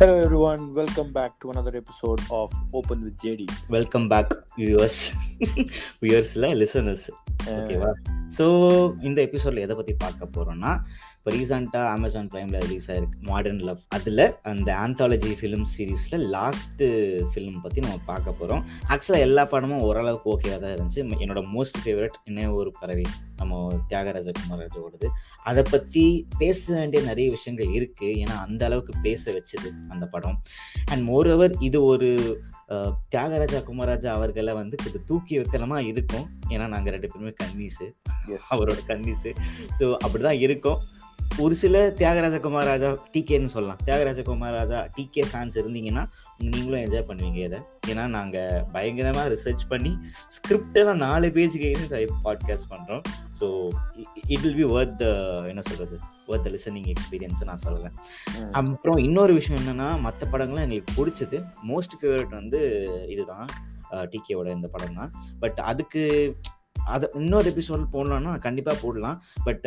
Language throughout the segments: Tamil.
Hello everyone, welcome back to another episode of Open with JD. Welcome back, viewers, viewers, listeners. Okay, wow. So இந்த எபிசோடில் எதை பற்றி பார்க்க போகிறோம்னா இப்போ ரீசெண்டாக அமேசான் ப்ரைமில் ரிலீஸ் ஆயிருக்கு மாடர்ன் லவ் அதில் அந்த ஆந்தாலஜி ஃபிலிம் சீரீஸில் லாஸ்ட்டு ஃபிலிம் பற்றி நம்ம பார்க்க போகிறோம் ஆக்சுவலாக எல்லா படமும் ஓரளவுக்கு ஓகேவாக தான் இருந்துச்சு. என்னோட மோஸ்ட் ஃபேவரட் என்ன ஒரு பறவை நம்ம தியாகராஜ குமாரராஜோடது அதை பற்றி பேச வேண்டிய நிறைய விஷயங்கள் இருக்குது ஏன்னா அந்த அளவுக்கு பேச வச்சுது அந்த படம். அண்ட் மோரோவர் இது ஒரு தியாகராஜா குமாரராஜா அவர்களை வந்து இது தூக்கி வைக்கலமா இருக்கும். ஏன்னா நாங்கள் ரெண்டு பேருமே கன்வீஸு. அவரோட கன்வீஸு ஸோ அப்படிதான் இருக்கும். ஒரு சில தியாகராஜ குமாரராஜா டிகேன்னு சொல்லலாம். தியாகராஜ குமாரராஜா டிகே ஃபேன்ஸ் இருந்தீங்கன்னா நீங்களும் என்ஜாய் பண்ணுவீங்க இதை. ஏன்னா நாங்கள் பயங்கரமாக ரிசர்ச் பண்ணி ஸ்கிரிப்டெல்லாம் நாலு பேஜுக்கு பாட்காஸ்ட் பண்ணுறோம் so it will be worth என்ன சொல்கிறது ஒர்த் லிசனிங் எக்ஸ்பீரியன்ஸ் நான் சொல்லுவேன். அப்புறம் இன்னொரு விஷயம் என்னன்னா மற்ற படங்களும் எங்களுக்கு பிடிச்சது. மோஸ்ட் ஃபேவரட் வந்து இதுதான். டிகேவோட இந்த படம் தான் பட் அதுக்கு அது இன்னொரு எபிசோட் போடலாம்னா கண்டிப்பாக போடலாம். But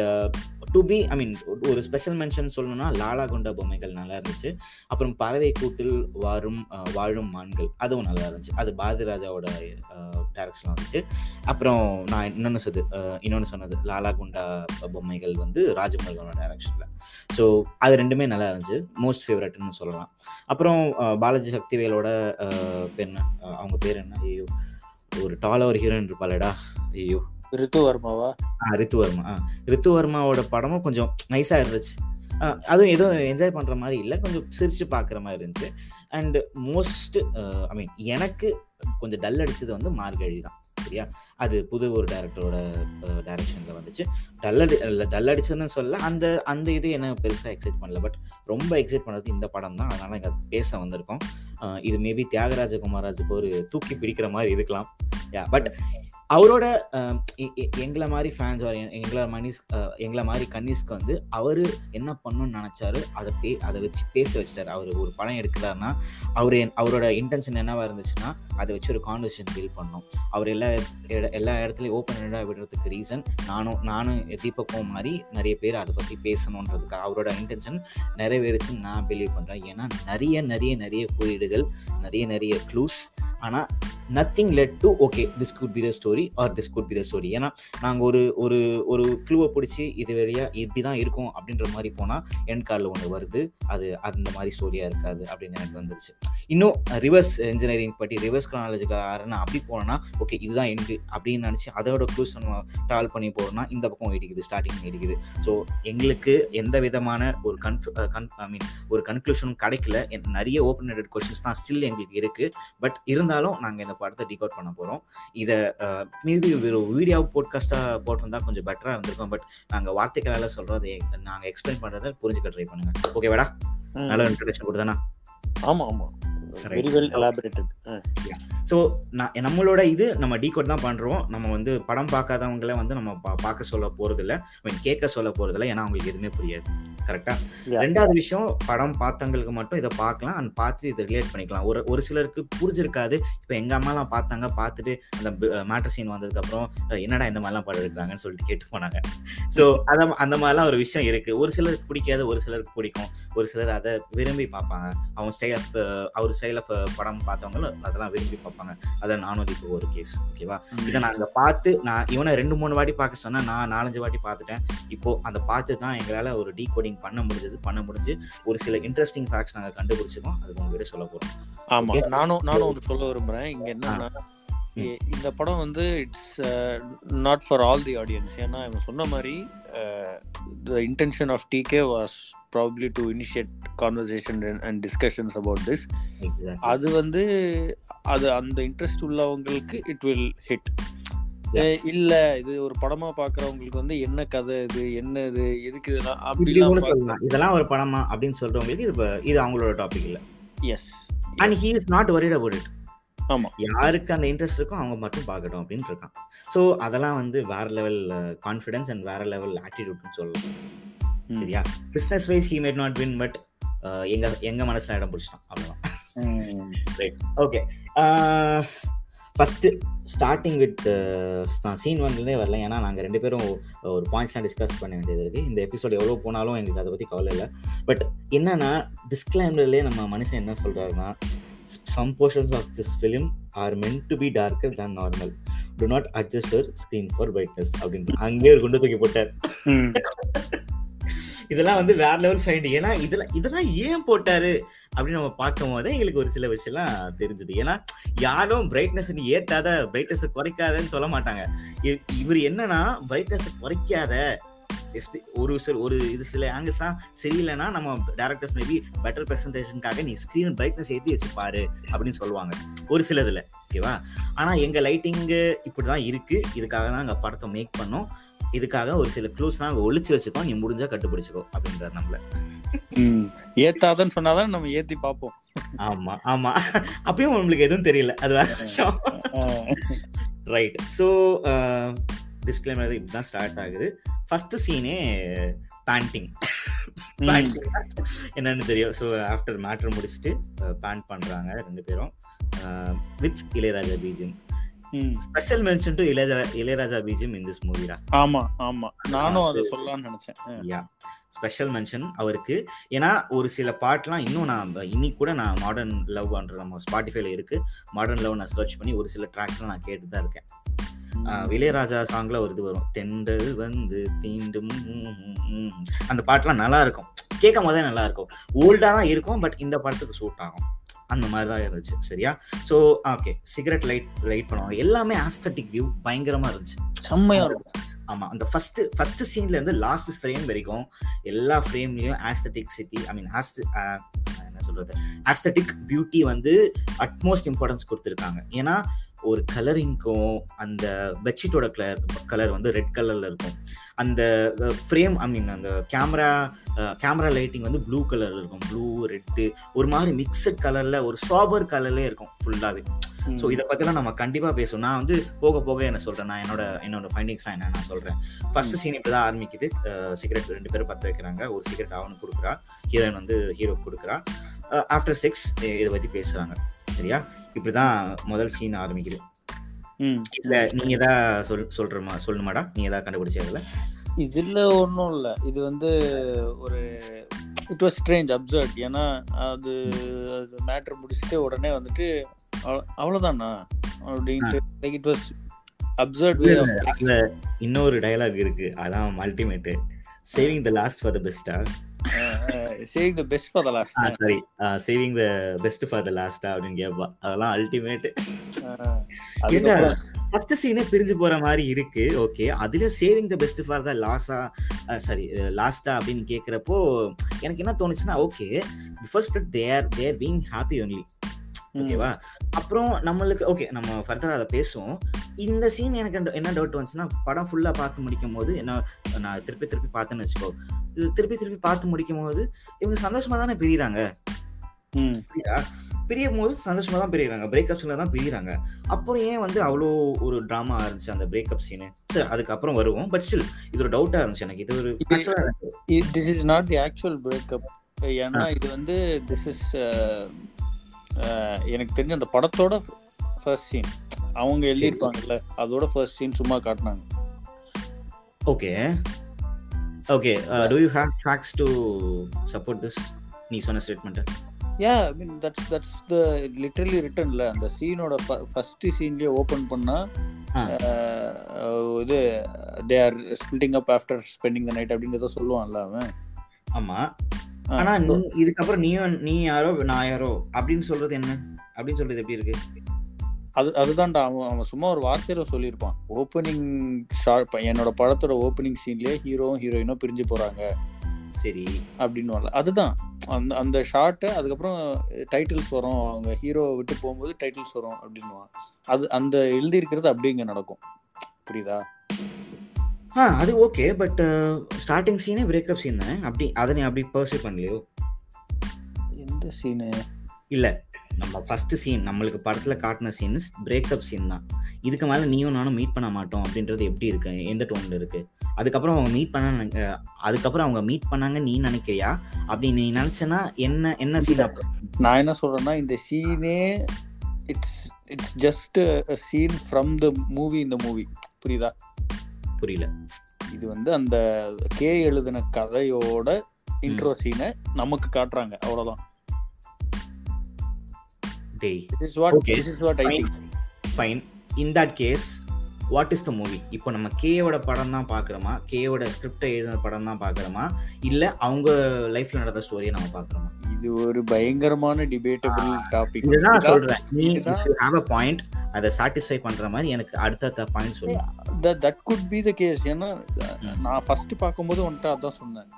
to be I mean ஒரு ஸ்பெஷல் மென்ஷன் சொல்லணும்னா லாலா குண்டா பொம்மைகள் நல்லா இருந்துச்சு. அப்புறம் பறவை கூட்டில் வாரும் வாழும் மான்கள் அதுவும் நல்லா இருந்துச்சு. அது பாரதி ராஜாவோட டேரக்ஷன் வந்துச்சு. அப்புறம் நான் இன்னொன்று சொது இன்னொன்று சொன்னது லாலா குண்டா பொம்மைகள் வந்து ராஜமுருகனோட டேரக்ஷனில் ஸோ அது ரெண்டுமே நல்லா இருந்துச்சு. மோஸ்ட் ஃபேவரட்னு சொல்லலாம். அப்புறம் பாலாஜி சக்திவேலோட பெண் அவங்க பேர் என்ன? ஐயோ. ஒரு டால ஒரு ஹீரோயின் இருப்பாளடா. ஐயோ ரித்து வர்மாவா ஆ ரித்துவர்மா. ஆ ரித்துவர்மாவோட படமும் கொஞ்சம் நைஸாக இருந்துச்சு. ஆ, அதுவும் எதுவும் என்ஜாய் பண்ணுற மாதிரி இல்லை கொஞ்சம் சிரிச்சு பார்க்குற மாதிரி இருந்துச்சு. அண்ட் மோஸ்ட் ஐ மீன் எனக்கு கொஞ்சம் டல் அடிச்சது வந்து மார்கழி தான். இல்லையா அது புது ஒரு டேரக்டரோட டைரக்ஷனில் வந்துச்சு. டல்லடி டல் அடிச்சதுன்னு சொல்ல அந்த அந்த இது என்ன பெருசாக எக்ஸைட் பண்ணல. பட் ரொம்ப எக்ஸைட் பண்ணது இந்த படம் தான். அதனால இங்கே பேச வந்திருக்கோம். இது மேபி தியாகராஜ குமாராஜுக்கு ஒரு தூக்கி பிடிக்கிற மாதிரி இருக்கலாம். யா பட் அவரோட எங்களை மாதிரி ஃபேன்ஸ் எங்களை மனிஷ் எங்களை மாதிரி கன்னிஸ்க்கு வந்து அவர் என்ன பண்ணணும்னு நினச்சாரு அதை பே அதை வச்சு பேச வச்சிட்டாரு. அவர் ஒரு படம் எடுக்கிறாருன்னா அவர் அவரோட இன்டென்ஷன் என்னவா இருந்துச்சுன்னா அதை வச்சு ஒரு கான்வர்சேஷன் ஃபீல் பண்ணோம் அவர் எல்லா எல்லா இடத்துலையும் ஓப்பன் ஹெண்டாக விடுறதுக்கு ரீசன் நானும் நானும் தீபக்கும் மாதிரி நிறைய பேர் அதை பற்றி பேசணுன்றதுக்காக அவரோட இன்டென்ஷன் நிறைவேறுச்சுன்னு நான் பிலீவ் பண்ணுறேன் ஏன்னா நிறைய நிறைய நிறைய குறியீடுகள் நிறைய நிறைய க்ளூஸ் ஆனால் nothing led to okay this could be the story or this could be the story ஏன்னா நாங்கள் ஒரு ஒரு ஒரு க்ளூவை பிடிச்சி இது வழியாக இப்படி தான் இருக்கும் அப்படின்ற மாதிரி போனால் என் கார்டில் ஒன்று வருது. அது அந்த மாதிரி ஸ்டோரியாக இருக்காது அப்படின்னு எனக்கு வந்துருச்சு. இன்னும் ரிவர்ஸ் இன்ஜினியரிங் பற்றி ரிவர்ஸ் கிரானாலஜிக்காரன்னு அப்படி போனோன்னா ஓகே இதுதான் எண்டு அப்படின்னு நினச்சி அதோட க்ளூஸ் நம்ம ட்ராவல் பண்ணி போகிறோம்னா இந்த பக்கம் இடிக்குது ஸ்டார்டிங் இடிக்குது. ஸோ எங்களுக்கு எந்த விதமான ஒரு கன்ஃபு கன் ஐ மீன் ஒரு கன்க்ளூஷனும் கிடைக்கல. என் நிறைய ஓப்பன் ஹெடட் கொஷின்ஸ் தான் ஸ்டில் எங்களுக்கு இருக்குது பட் இருந்தாலும் நாங்கள் இந்த படத்தை டிகோட் பண்ண போகிறோம் இதை மேபி ஒரு வீடியோ போட்காஸ்ட்டாக போட்டிருந்தா கொஞ்சம் பெட்டராக இருந்திருக்கும். பட் நாங்கள் வார்த்தைகளால் சொல்கிறத நாங்கள் எக்ஸ்பிளைன் பண்ணுறதை புரிஞ்சுக்க ட்ரை பண்ணுங்க. ஓகே வேடா? Mm. நல்ல இன்ட்ரடக்ஷன் கொடுத்தானா? ஆமா ஆமா. வெரி வெல் எலாபரேட்டட் ஸோ நான் நம்மளோட இது நம்ம டீகோட் தான் பண்ணுறோம் நம்ம வந்து படம் பார்க்காதவங்கள வந்து நம்ம பார்க்க சொல்ல போகிறதில்ல கேட்க சொல்ல போகிறதில்ல ஏன்னா அவங்களுக்கு எதுவுமே புரியாது. Yeah. ரெண்டாவது விஷயம் படம் பார்த்தவங்களுக்கு மட்டும் இதை பார்க்கலாம். அண்ட் பார்த்துட்டு இதை ரிலேட் பண்ணிக்கலாம். ஒரு ஒரு சிலருக்கு புரிஞ்சிருக்காது. இப்போ எங்கள் அம்மாலாம் பார்த்தாங்க பார்த்துட்டு அந்த மேட்டர் சீன் வந்ததுக்கப்புறம் அஹ், என்னடா இந்த மாதிரிலாம் படம் எடுக்கிறாங்கன்னு சொல்லிட்டு கேட்டு போனாங்க. ஸோ அத அந்த மாதிரிலாம் ஒரு விஷயம் இருக்குது ஒரு சிலருக்கு பிடிக்காது ஒரு சிலருக்கு பிடிக்கும். ஒரு சிலர் அதை விரும்பி பார்ப்பாங்க. அவங்க ஸ்டைல் ஆஃப் அவர் ஸ்டைல் ஆஃப் படம் பார்த்தவங்களும் அதெல்லாம் விரும்பி பார்ப்பாங்க. அதை நானும் இப்போ ஒரு கேஸ் ஓகேவா இதை நாங்கள் பார்த்து நான் இவனை ரெண்டு மூணு வாட்டி பார்க்க சொன்னேன். நான் நாலஞ்சு வாட்டி பார்த்துட்டேன். இப்போ அந்த பார்த்து தான் எங்களால் ஒரு டீகோடிங் பண்ண முடிஞ்சது பண்ண முடிஞ்சு ஒரு சில இன்ட்ரெஸ்டிங் ஃபேக்ட்ஸ் நாங்கள் கண்டுபிடிச்சிருக்கோம். அது உங்ககிட்ட சொல்ல போகிறோம் ஆமா. நானும் நானும் ஒன்று சொல்ல விரும்புறேன். இங்க என்னன்னா இந்த படம் வந்து it's not for all the audience ஏன்னா இவங்க சொன்ன மாதிரி the intention of DK was probably to initiate conversation and discussions about this அது வந்து அது அந்த இன்ட்ரெஸ்ட் உள்ளவங்களுக்கு இட் வில் ஹிட் இல்ல இது ஒரு படமா பாக்குறவங்களுக்கு வந்து என்ன கதை இது என்ன இது எதுக்கு இதெல்லாம் இதெல்லாம் ஒரு படமா அப்படின்னு சொல்றவங்களுக்கு இது இது அவங்களோட டாபிக் இல்லை. Yes and he is not worried about it. ஆமா. யாருக்கு அந்த இன்ட்ரெஸ்ட் இருக்கோ அவங்க மட்டும் பார்க்கட்டும் அப்படின்னு இருக்கான். ஸோ அதெல்லாம் வந்து வேற லெவல் கான்ஃபிடன்ஸ் அண்ட் வேற லெவல் ஆட்டிடியூட்னு சொல்லலாம். சரியா? Business wise he made not win but எங்க எங்க மனசுல இடம் பிடிச்சிட்டான். அவ்வளவுதான். Okay first starting with scene ஒன்லேருந்தே வரல. ஏன்னா நாங்கள் ரெண்டு பேரும் ஒரு பாயிண்ட்ஸ்லாம் டிஸ்கஸ் பண்ண வேண்டியது இருக்குது இந்த எபிசோட் எவ்வளோ போனாலும் எங்களுக்கு அதை பற்றி கவலை இல்லை. பட் என்னன்னா டிஸ்கிளைமர்லேயே நம்ம மனுஷன் என்ன சொல்கிறாருன்னா some portions of this film are meant to be darker than normal do not adjust screen for brightness அப்படின்னு. அங்கேயே ஒரு குண்டு தூக்கி போட்டார் இதெல்லாம் வந்து வேற லெவல் ஃபைண்ட் ஏன்னா இதெல்லாம் இதெல்லாம் ஏன் போட்டாரு? அப்படின்னு நம்ம பார்க்கும் போது எங்களுக்கு ஒரு சில விஷயம்லாம் தெரிஞ்சது. ஏன்னா யாரும் பிரைட்னஸ் நீ ஏத்தாத பிரைட்னஸ் குறைக்காதன்னு சொல்ல மாட்டாங்க. இவர் என்னன்னா பிரைட்னஸ் குறைக்காத எஸ்பி ஒரு சில ஒரு இது சில ஆங்கிள்ஸ் தான் சரியில்லைன்னா நம்ம டேரக்டர்ஸ் மேபி பெட்டர் ப்ரெசன்டேஷனுக்காக நீ ஸ்க்ரீன் பிரைட்னஸ் ஏற்றி வச்சு அப்படின்னு சொல்லுவாங்க. ஒரு சிலதுல. ஓகேவா ஆனால் எங்கள் லைட்டிங்கு இப்படி தான் இருக்குது இதுக்காக தான் எங்கள் படத்தை மேக் பண்ணோம். இதுக்காக ஒரு சில க்ளூஸ்லாம் அங்க ஒளிச்சு வச்சுக்கோ நீ முடிஞ்சா கண்டுபிடிச்சுக்கோ அப்படின்றார் நம்மள. ஏத்தாதன்னு சொன்னாதான் நம்ம ஏத்தி பார்ப்போம். ஆமா ஆமா. அப்பயும் நம்மளுக்கு எதுவும் தெரியல அது ரைட் ஸோ டிஸ்கிளைமர் இப்படிதான் ஸ்டார்ட் ஆகுது. ஃபர்ஸ்ட் சீனே பேண்டிங் என்னன்னு தெரியும். ஸோ ஆஃப்டர் மேட்ரு முடிச்சுட்டு பேண்ட் பண்றாங்க ரெண்டு பேரும். With Ilaiyaraaja BGM. Special mention to Ilaiyaraaja Ilaiyaraaja BGM in this மூவிடா ஆமா ஆமா. நானும் அதை சொல்லலாம்னு நினைச்சேன். யா ஸ்பெஷல் மென்ஷன் அவருக்கு. ஏன்னா ஒரு சில பாட்லாம் இன்னும் நான் இன்னைக்கு கூட நான் மாடர்ன் லவ்ன்ற நம்ம ஸ்பாட்டிஃபைல இருக்கு. மாடர்ன் லவ் நான் சர்ச் பண்ணி ஒரு சில ட்ராக்ஸ்லாம் நான் கேட்டு தான் இருக்கேன். இளையராஜா சாங்ல ஒரு இது வரும். தென்றல் வந்து தீண்டும். அந்த பாட்டுலாம் நல்லா இருக்கும். கேட்கும் போதே நல்லா இருக்கும். ஓல்டா தான் இருக்கும் பட் இந்த படத்துக்கு சூட் ஆகும். அந்த மாதிரி தான் இருந்துச்சு. சரியா? So okay cigarette light light பண்ணுவாங்க. எல்லாமே ஆஸ்தட்டிக் வியூ பயங்கரமா இருந்துச்சு. செம்மையா இருக்கும். ஆமா அந்த ஃபர்ஸ்ட் ஃபர்ஸ்ட் சீன்ல இருந்து லாஸ்ட் ஃப்ரேம் வரைக்கும் எல்லா ஃப்ரேம்லயும் ஆஸ்தட்டிக் சிட்டி ஐ மீன் ஆஸ்ட் என்ன சொல்றது? ஆஸ்தட்டிக் பியூட்டி வந்து அட்மோஸ்ட் இம்பார்ட்டன்ஸ் கொடுத்துருக்காங்க. ஏன்னா ஒரு கலரிங்க்கும் அந்த பெட்ஷீட்டோட கலர் கலர் வந்து ரெட் கலர்ல இருக்கும். அந்த ஃப்ரேம் ஐ மீன் அந்த கேமரா கேமரா லைட்டிங் வந்து ப்ளூ கலர்ல இருக்கும். ப்ளூ ரெட்டு ஒரு மாதிரி மிக்சட் கலர்ல ஒரு சாபர் கலர்ல இருக்கும் ஃபுல்லாவே ஸோ இதை பத்திலாம் நம்ம கண்டிப்பா பேசுவோம். நான் வந்து போக போக என்ன சொல்றேன்? நான் என்னோட என்னோட ஃபைண்டிங்ஸ் என்ன நான் சொல்றேன். ஃபர்ஸ்ட் சீன் இப்படிதான் ஆரம்பிக்குது. சிகரெட் ரெண்டு பேரும் பத்த வைக்கிறாங்க. ஒரு சிகரெட் அவனுக்கு கொடுக்குறா. ஹீரோயின் வந்து ஹீரோ கொடுக்குறா. ஆஃப்டர் செக்ஸ் இதை பத்தி பேசுறாங்க. சரியா? இப்படிதான் முதல் சீன் ஆரம்பிக்குது. இல்ல நீங்க ஏதா சொல் சொல்றமா சொல்லணுமாடா நீ ஏதாவது கண்டுபிடிச்ச அதுல இதுல ஒன்றும் இல்ல. இது வந்து ஒரு இட் வாஸ் ஸ்ட்ரேஞ்ச் அப்சர்ட் ஏன்னா அது மேட்ரு முடிச்சுட்டு உடனே வந்துட்டு அவ்வ- அவ்வளவுதானா? அப்படின்ட்டு லைக் இட் வாஸ் அப்சர்ட் இன்னொரு டயலாக் இருக்கு. அதான் ultimate saving the last for the பெஸ்டா saving the best for the last sorry saving the best for the லாஸ்டா அப்படின்னு கேட்பா அதெல்லாம் அல்டிமேட் ஃபர்ஸ்ட் சீனே பிரிஞ்சு போற மாதிரி இருக்கு. ஓகே அதுலயும் saving the best for the Lazza sorry லாஸ்டா அப்படின்னு கேக்குறப்போ எனக்கு என்ன தோணுச்சுன்னா okay before spirit there there being happy only ஓகேவா அப்புறம் நம்மளுக்கு ஓகே நம்ம ஃபர்தரா அதை பேசுவோம். இந்த சீன் எனக்கு என்ன- டவுட் வந்துச்சுன்னா படம் ஃபுல்லா பார்த்து முடிக்கும் போது என்ன நான் திருப்பி திருப்பி பார்த்தேன்னு வச்சுக்கோ. இது திருப்பி திருப்பி பார்த்து முடிக்கும் போது இவங்க சந்தோஷமா தானே பிரியிறாங்க? பிரியும் போது சந்தோஷமா தான் பிரியிறாங்க. பிரேக்கப் சீன்ல தான் பிரியிறாங்க. அப்புறம் ஏன் வந்து அவ்வளோ ஒரு ட்ராமா இருந்துச்சு அந்த பிரேக்கப் சீனு அதுக்கப்புறம் வருவோம். பட் ஸ்டில் இது ஒரு டவுட்டா இருந்துச்சு எனக்கு. இது ஒரு this is not the actual breakup ஏன்னா இது வந்து திஸ் இஸ் எனக்கு தெரிஞ்ச அந்த படத்தோட ஃபர்ஸ்ட் சீன் அவங்க எழுதியிருப்பாங்கல்ல அதோட ஃபர்ஸ்ட் சீன் சும்மா காட்டினாங்க. Okay okay do you have facts to support this நீ சொன்ன statement yeah I mean that's that's the literally ரிட்டர்ன்ல அந்த சீனோட ஃபர்ஸ்ட் சீன்லயே ஓபன் பண்ணா ஆ. அஹ், இது they are splitting up after spending the night அப்படின்னு ஏதோ சொல்லுவான்ல அவன். ஆமா. ஆனா இதுக்கப்புறம் நீயும் நீ யாரோ நான் யாரோ அப்படின்னு சொல்றது என்ன? அப்படின்னு சொல்றது எப்படி இருக்கு? அது அதுதான்டா அவன் அவன் சும்மா ஒரு வார்த்தையில சொல்லியிருப்பான். ஓப்பனிங் ஷார்ட் என்னோட படத்தோட ஓப்பனிங் சீன்லயே ஹீரோவும் ஹீரோயினும் பிரிஞ்சு போறாங்க. சரி. அப்படின்னு அதுதான். அந்த அந்த ஷார்ட்டு அதுக்கப்புறம் டைட்டில்ஸ் வரும். அவங்க ஹீரோவை விட்டு போகும்போது டைட்டில்ஸ் வரும் அப்படின்னுவான். அது அந்த எழுதியிருக்கிறது அப்படியே இங்க நடக்கும். புரியுதா? ஆ அது ஓகே பட் ஸ்டார்டிங் சீனே பிரேக்கப் சீன் அப்படி அதை நீ அப்படி பர்சீவ் பண்ணலையோ? எந்த சீனு இல்ல. நம்ம ஃபர்ஸ்ட் சீன் நம்மளுக்கு படத்துல காட்டின சீன் பிரேக்கப் சீன் தான். இதுக்கு மேல நீயும் நானும் மீட் பண்ண மாட்டோம் அப்படின்றது எப்படி இருக்கு? எந்த டோன்ல இருக்கு? அதுக்கப்புறம் அவங்க மீட் பண்ண அதுக்கப்புறம் அவங்க மீட் பண்ணாங்க நீ நினைக்கிறியா? அப்படி நீ நினைச்சனா என்ன என்ன சீன் நான் என்ன சொல்றேன்னா இந்த சீனே it's it's just scene from the movie இந்த மூவி புரியுதா? புரியல. இது வந்து அந்த கே எழுதின கதையோட இன்ட்ரோ சீனை நமக்கு காட்டுறாங்க. அவ்வளவுதான். This is what Okay. This is what I Fine. Think fine in that case what is the movie இப்போ நம்ம கேயோட படம் தான் பார்க்குறோமா கேயோட ஸ்கிரிப்டை எழுதின படம் தான் பார்க்குறோமா? இல்லை அவங்க லைஃப்ல நடந்த ஸ்டோரியை நம்ம பார்க்குறோமா? இது ஒரு பயங்கரமான டிபேட்டபிள் டாபிக் இதுதான் சொல்றேன். நீ. ஹாவ் அ பாயிண்ட் அதை சாட்டிஸ்ஃபை பண்ற மாதிரி எனக்கு அடுத்தடுத்த பாயிண்ட் சொல்லு. That could be the case ஏன்னா நான் ஃபர்ஸ்ட் பார்க்கும்போது வந்துட்டு அதான் சொன்னேன்.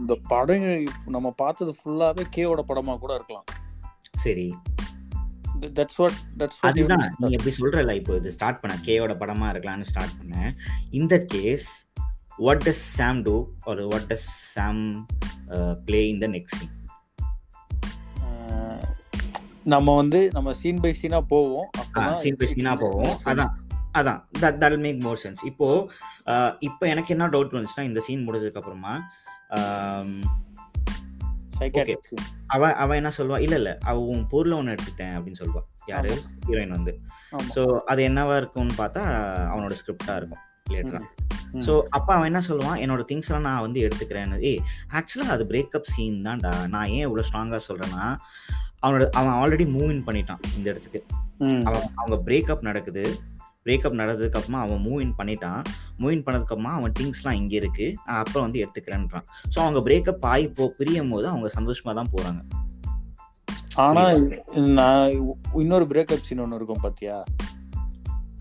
இந்த படம் நம்ம பார்த்தது ஃபுல்லாவே கேவோட படமா கூட இருக்கலாம். சரி. தட்ஸ் வாட் தட்ஸ் அதுதான் நீ எப்படி சொல்றல இப்போ இது ஸ்டார்ட் பண்ண கேயோட படமா இருக்கலாம்னு ஸ்டார்ட் பண்ண. இந்த case what does Sam do ஒரு what does Sam play in the next scene நம்ம வந்து நம்ம சீன் பை சீனா போவோம். சீன் பை சீனா போவோம். அதான் அதான். That that make more sense இப்போ அஹ், இப்போ எனக்கு என்ன டவுட் வந்துச்சுன்னா இந்த சீன் முடிஞ்சதுக்கு அப்புறமா ஆம், சைக்காட்ரிக் அவ அவ என்ன சொல்வா இல்ல இல்ல. அவ உன் பொருளை ஒன்று எடுத்துட்டேன் அப்படின்னு சொல்வா யாரு? ஹீரோயின் வந்து. ஸோ அது என்னவா இருக்கும்னு பார்த்தா அவனோட ஸ்கிரிப்டா இருக்கும். லேட்டரா. ஸோ அப்போ அவன் என்ன சொல்லுவான் என்னோட திங்ஸ் எல்லாம் நான் வந்து எடுத்துக்கிறேன்னு. ஏய் ஆக்சுவலாக அது பிரேக்கப் சீன் தான்டா. நான் ஏன் இவ்வளோ ஸ்ட்ராங்காக சொல்றேன்னா அவனோட அவன் ஆல்ரெடி மூவ் இன் பண்ணிட்டான் இந்த இடத்துக்கு. அவன் அவங்க பிரேக்கப் நடக்குது. பிரேக்கப் நடந்ததுக்கு அப்புறமா அவன் மூவ் இன் பண்ணிட்டான். மூவ் இன் பண்ணதுக்கு அப்புறமா அவன் திங்ஸ்லாம் இங்கே இருக்கு. நான் அப்புறம் வந்து எடுத்துக்கிறேன்றான். ஸோ அவங்க பிரேக்கப் ஆகி போ பிரியும் போது அவங்க சந்தோஷமா தான் போறாங்க. ஆனா நான் இன்னொரு பிரேக்கப் சீன் ஒன்னு இருக்கும் பாத்தியா?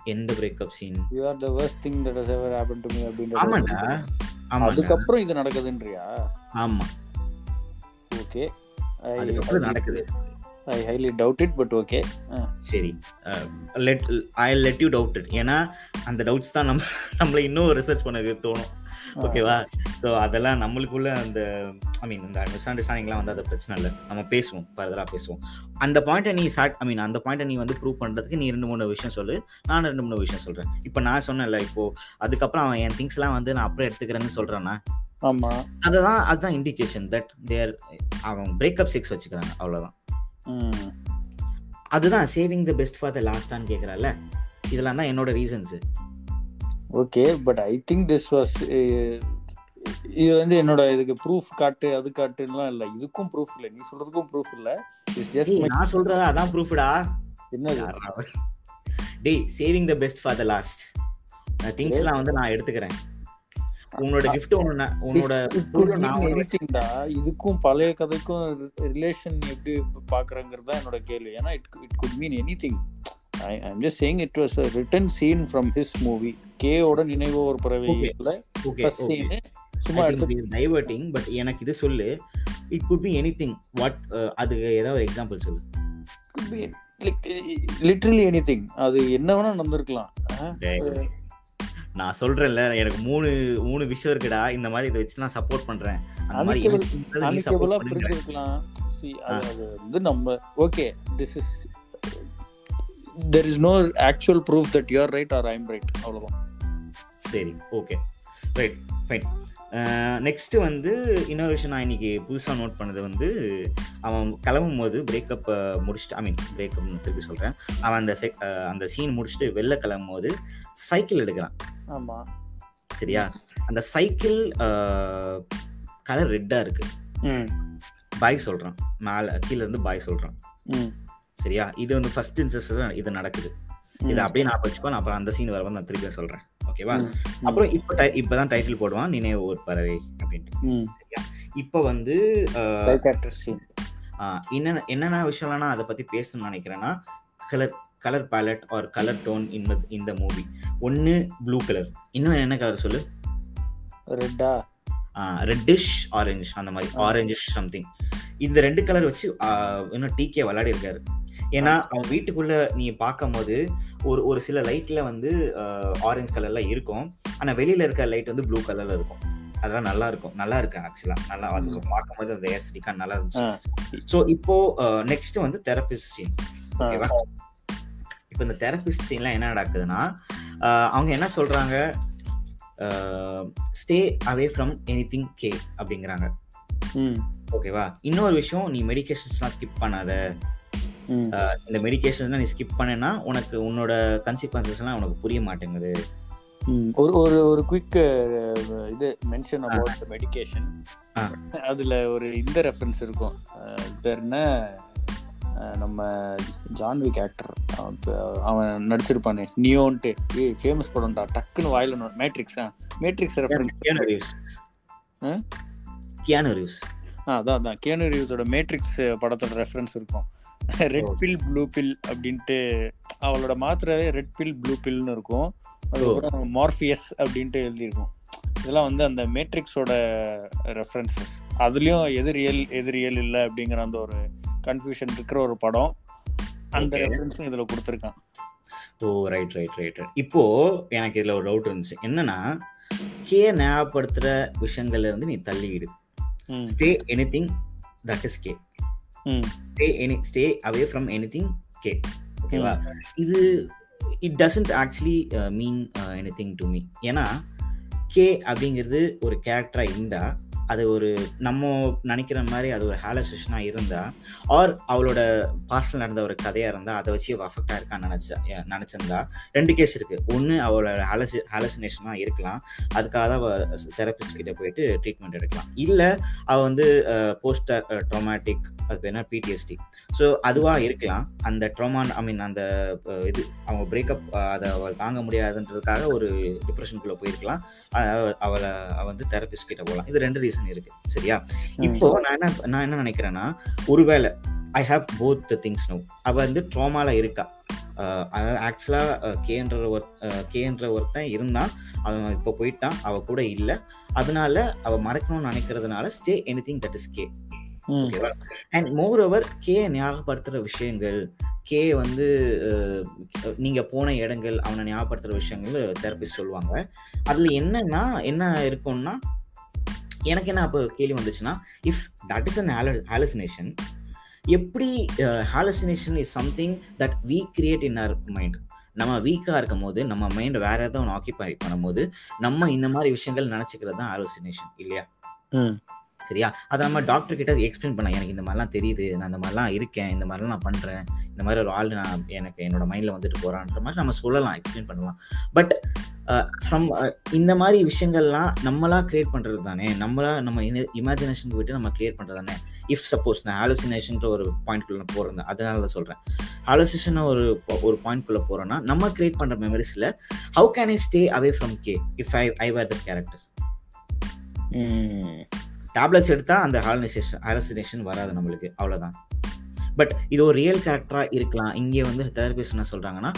எந்த breakup scene you are the worst thing that has ever happened to me ஆமாண்டா. அப்படின்ற ஆமாண்டா. அதுக்கப்புறம் இது நடக்குதுன்றியா? ஆமா. ஓகே அதுக்கப்புறம் நடக்குது. I highly doubt it but okay சரி. Let I let you doubt ஏன்னா அந்த டவுட்ஸ் தான் நம்ம நம்மள இன்னும் ரிசர்ச் பண்ண தோணும். ஓகேவா ஸோ அதெல்லாம் நம்மளுக்குள்ள அந்த ஐ மீன் இந்த மிஸ் அண்டர்ஸ்டாண்டிங்லாம் வந்து அது பிரச்சனை இல்லை. நம்ம பேசுவோம் ஃபர்தராக பேசுவோம். அந்த பாயிண்ட்டை நீ ஸ்டார்ட் ஐ மீன் அந்த பாயிண்ட்டை நீ வந்து ப்ரூவ் பண்ணுறதுக்கு நீ ரெண்டு மூணு விஷயம் சொல்லு. நான் ரெண்டு மூணு விஷயம் சொல்கிறேன் இப்போ நான் சொன்னேன்ல இப்போ அதுக்கப்புறம் அவன் என் திங்ஸ்லாம் வந்து நான் அப்புறம் எடுத்துக்கிறேன்னு சொல்கிறேன்னா ஆமா. அதுதான் அதுதான் இண்டிகேஷன் தட் தேர் அவன் பிரேக்கப் சிக்ஸ் வச்சுக்கிறாங்க அவ்வளோதான் அதுதான் saving the best for the லாஸ்டான்னு கேட்குறல்ல இதெல்லாம் தான் என்னோட reasons okay but I think this was இது வந்து என்னோட இதுக்கு ப்ரூஃப் காட்டு அது காட்டுலாம் இல்ல. இதுக்கும் ப்ரூஃப் இல்ல. நீ சொல்றதுக்கும் ப்ரூஃப் இல்ல. இட்ஸ் ஜஸ்ட் நான் சொல்றதா அதான் ப்ரூஃப்டா என்னது? டேய் saving the best for the last திங்ஸ்லாம் வந்து நான் எடுத்துக்கிறேன். உன்னோட gift ஒன்று உன்னோட இதுக்கும் பழைய கதைக்கும் ரிலேஷன் எப்படி பாக்குறங்கிறது தான் என்னோட கேள்வி. ஏன்னா it it could mean anything I I'm just saying it was written scene from his movie கேயோட நினைவு ஒரு. சீன் சும்மா டைவர்ட்டிங் பட் எனக்கு இது சொல்லு. It could be anything what அது ஏதாவது எக்ஸாம்பிள் சொல்லு. லிட்டரலி எனிதிங் அது என்ன வேணா நடந்திருக்கலாம். நான் சொல்றேன்ல எனக்கு மூணு மூணு விஷயம் இருக்குடா இந்த மாதிரி இதை வச்சு நான் சப்போர்ட் பண்றேன். அந்த மாதிரி அது நம்ம okay this is there is no actual proof that you are right or I'm right அவ்வளவுதான். சரி ஓகே ரைட் ஃபைன் நெக்ஸ்ட் வந்து இன்னொரு விஷயம் நான் இன்னைக்கு புதுசாக நோட் பண்ணது வந்து அவன் கிளம்பும் போது பிரேக்கப் முடிச்சுட்டு ஐ மீன் பிரேக்கப்னு திருப்பி சொல்கிறேன் அவன் அந்த அஹ், அந்த சீன் முடிச்சுட்டு வெளில கிளம்பும் போது சைக்கிள் எடுக்கிறான். ஆமா. சரியா? அந்த சைக்கிள் கலர் ரெட்டாக இருக்கு. ம். பாய் சொல்கிறான் மேலே கீழ இருந்து பாய் சொல்கிறான் சரியா? இது வந்து ஃபர்ஸ்ட் இன்சஸ்ட் இது நடக்குது. இதை அப்படியே நான் வச்சுக்கோ. நான் அப்புறம் அந்த சீன் வரும்போது நான் திருப்பி சொல்கிறேன் ஓகேவா? அப்புறம் இப்போ டை இப்போதான் டைட்டில் போடுவான் நினைவு ஒரு பறவை அப்படின்ட்டு. சரியா? இப்போ வந்து என்னென்ன என்னென்ன விஷயம்லாம் அதை பற்றி பேசணும்னு நினைக்கிறேன்னா colour colour palette or colour tone இந்த இந்த மூவி ஒன்று ப்ளூ கலர் இன்னும் என்ன கலர் சொல்லு? ரெட்டா ரெட்டிஷ் ஆரஞ்சு அந்த மாதிரி. ஆரஞ்சிஷ் சம்திங் இந்த ரெண்டு கலர் வச்சு இன்னும் டிகே விளையாடி இருக்காரு ஏன்னா அவன் வீட்டுக்குள்ள நீ பார்க்கும்போது ஒரு ஒரு சில லைட்ல வந்து ஆரஞ்சு கலர்ல இருக்கும். ஆனா வெளியில இருக்க லைட் வந்து ப்ளூ கலர்ல இருக்கும். அதெல்லாம் நல்லா இருக்கும். நல்லா இருக்கு ஆக்சுவலா நல்லா அது பார்க்கும்போது அந்த ஏஸ்டிக்கா நல்லா இருந்துச்சு. ஸோ இப்போ நெக்ஸ்ட் வந்து தெரபிஸ்ட் சீன் ஓகேவா இப்போ இந்த தெரபிஸ்ட் சீன்லாம் என்ன நடக்குதுன்னா அவங்க என்ன சொல்றாங்க? Stay away from anything K அப்படிங்கிறாங்க. ஓகேவா இன்னொரு விஷயம் நீ மெடிகேஷன்ஸ்லாம் ஸ்கிப் பண்ணாத. இந்த மெடிகேஷன்ஸ்லாம் நீ ஸ்கிப் பண்ணேன்னா உனக்கு உன்னோட கன்சிக்வன்சஸ்லாம் உனக்கு புரிய மாட்டேங்குது. ஒரு ஒரு ஒரு குயிக் இது மென்ஷன். About medication. அதுல ஒரு இந்த ரெஃபரன்ஸ் இருக்கும். பேர் என்ன? நம்ம ஜான்விக் ஆக்டர் அவன் நடிச்சிருப்பானே. நியோன்ட்டு ஏய் ஃபேமஸ் படம்டா. டக்குன்னு வாயில Matrix Matrix reference Keanu Reeves ஆ? கியானு ரீவ்ஸ் அதான் அதான். கேனு ரிவ்ஸோட மேட்ரிக்ஸ் படத்தோட ரெஃபரன்ஸ் இருக்கும். ரெட். பில் ப்ளூ பில் அப்படின்ட்டு அவளோட மாத்திரவே ரெட் பில் ப்ளூ பில்னு இருக்கும். அதுக்கப்புறம் மார்பியஸ் அப்படின்ட்டு எழுதியிருக்கும். இதெல்லாம் வந்து அந்த மேட்ரிக்ஸோட ரெஃபரன்சஸ் அதுலயும் எது ரியல் எது ரியல் இல்லை அப்படிங்கிற அந்த ஒரு கன்ஃபியூஷன் இருக்கிற ஒரு படம். அந்த. ரெஃபரன்ஸும் இதுல கொடுத்துருக்கான். ஓ ரைட் ரைட் ரைட் இப்போ எனக்கு இதுல ஒரு டவுட் இருந்துச்சு என்னன்னா கே ஞாபகப்படுத்துற விஷயங்கள்ல இருந்து நீ தள்ளிடு stay anything that is K stay any stay away from anything K ஓகேவா இது it doesn't actually mean anything to me ஏன்னா கே அப்படிங்கிறது ஒரு கேரக்டராக இருந்தா அது ஒரு நம்ம நினைக்கிற மாதிரி அது ஒரு ஹாலசேஷனாக இருந்தா ஆர் அவளோட பாஸ்டில் நடந்த ஒரு கதையாக இருந்தால் அதை வச்சு அஃபெக்டாக இருக்கான்னு நினச்சா நினச்சிருந்தா ரெண்டு கேஸ் இருக்குது ஒன்று அவளோட ஹாலசி ஹாலசினேஷனாக இருக்கலாம். அதுக்காக தான் அவள் தெரப்பிஸ்ட் கிட்டே போயிட்டு ட்ரீட்மெண்ட் எடுக்கலாம். இல்லை அவள் வந்து போஸ்ட் ட்ரோமேட்டிக் அது பேர் பிடிஎஸ்டி ஸோ அதுவாக இருக்கலாம். அந்த ட்ரோமா ஐ மீன் அந்த இது அவங்க பிரேக்கப் அதை அவள் தாங்க முடியாதுன்றதுக்காக ஒரு டிப்ரெஷனுக்குள்ளே போயிருக்கலாம். அவளை அவள் வந்து தெரப்பிஸ்ட் கிட்ட போகலாம். இது ரெண்டு ரீசன் இருக்கு. சரியா? இப்போ நான் என்ன நான் என்ன நினைக்கிறேன்னா ஒருவேளை I have both the things no அவள் வந்து ட்ரோமால இருக்கா. ஆக்சுவலாக கேன்ற ஒரு கேன்ற ஒருத்தன் இருந்தான் அவன் இப்போ போயிட்டான் அவ கூட இல்லை. அதனால அவ மறக்கணும்னு நினைக்கிறதுனால stay anything that is K ஓகேவா அண்ட் மோர் ஓவர் கே ஞாபகப்படுத்துற விஷயங்கள் கே வந்து நீங்க போன இடங்கள் அவனை ஞாபகப்படுத்துற விஷயங்கள் தெரபிஸ்ட் சொல்லுவாங்க. அதுல என்னன்னா என்ன இருக்கும்னா எனக்கு என்ன அப்போ கேள்வி வந்துச்சுன்னா if that is an hallucination எப்படி hallucination is something that we create in our mind நம்ம வீக்காக இருக்கும் போது நம்ம மைண்ட் வேற ஏதாவது ஒன்று ஆக்கியபை பண்ணும்போது நம்ம இந்த மாதிரி விஷயங்கள் நினச்சிக்கிறது தான் ஹாலுசினேஷன் இல்லையா? ம், சரியா? அதை நம்ம டாக்டர் கிட்ட எக்ஸ்பிளைன் பண்ணலாம். எனக்கு இந்த மாதிரிலாம் தெரியுது. நான் இந்த மாதிரிலாம் இருக்கேன். இந்த மாதிரிலாம் நான் பண்ணுறேன் இந்த மாதிரி ஒரு ஆள் நான் எனக்கு என்னோட மைண்டில் வந்துட்டு போகிறான்ற மாதிரி நம்ம சொல்லலாம் எக்ஸ்பிளைன் பண்ணலாம். பட் ஃப்ரம் இந்த மாதிரி விஷயங்கள்லாம் நம்மளா கிரியேட் பண்ணுறது தானே? நம்மளா நம்ம இமேஜினேஷனுக்கு விட்டு நம்ம கிரியேட் பண்ணுறது தானே? இஃப் சப்போஸ் நான் ஆலோசினேஷன்ற ஒரு பாயிண்ட்குள்ளே போகிறேன் அதனால தான் சொல்கிறேன் ஹாலுசினேஷன் ஒரு ஒரு பாயிண்ட்குள்ளே போகிறோன்னா நம்ம கிரியேட் பண்ணுற மெமரிஸில் how can I stay away from K if I I were the character tablets எடுத்தால் அந்த ஹாலுசினேஷன் ஹாலுசினேஷன் வராது நம்மளுக்கு. அவ்வளோதான் பட் இது ஒரு ரியல் கேரக்டராக இருக்கலாம். இங்கே வந்து தெரபிஸ்ட் என்ன சொல்கிறாங்கன்னா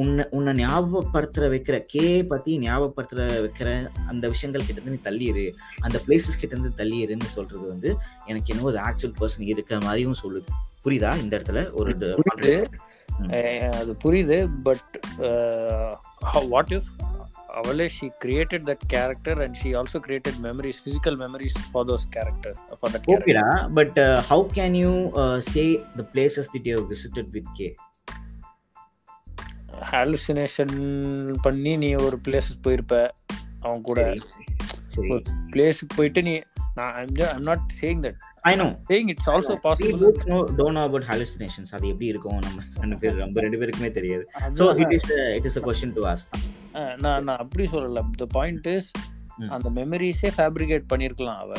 உன்னை உன்னை ஞாபகப்படுத்துற வைக்கிற கே பற்றி ஞாபகப்படுத்துற வைக்கிற அந்த விஷயங்கள் கிட்ட இருந்து நீ தள்ளிடு அந்த பிளேசஸ் கிட்ட இருந்து தள்ளிடுன்னு சொல்றது வந்து எனக்கு என்னவோ அது ஆக்சுவல் பர்சன் இருக்கிற மாதிரியும் சொல்லுது. புரியுதா? இந்த இடத்துல ஒரு அது புரியுது. பட் வாட் இஃப் அவளே she created that character and she also created memories physical memories for those character for that ஓகேடா but how can you say the places that you visited with K hallucination பண்ணி நீ ஒரு பிளேஸஸ் போயிருப்ப அவன் கூட. ஒரு பிளேஸுக்கு போயிட்டு நீ நான் I'm not saying that I no saying it's also possible don't know about hallucinations. அது எப்படி இருக்கும்? நம்ம பேர் நம்ம ரெண்டு பேருக்குமே தெரியாது. It is a, it is a question to ask. நான் நான் அப்படி சொல்லல. The point is. அந்த மெமரிஸே ஃபேப்ரிகேட் பண்ணிருக்கலாம் அவ.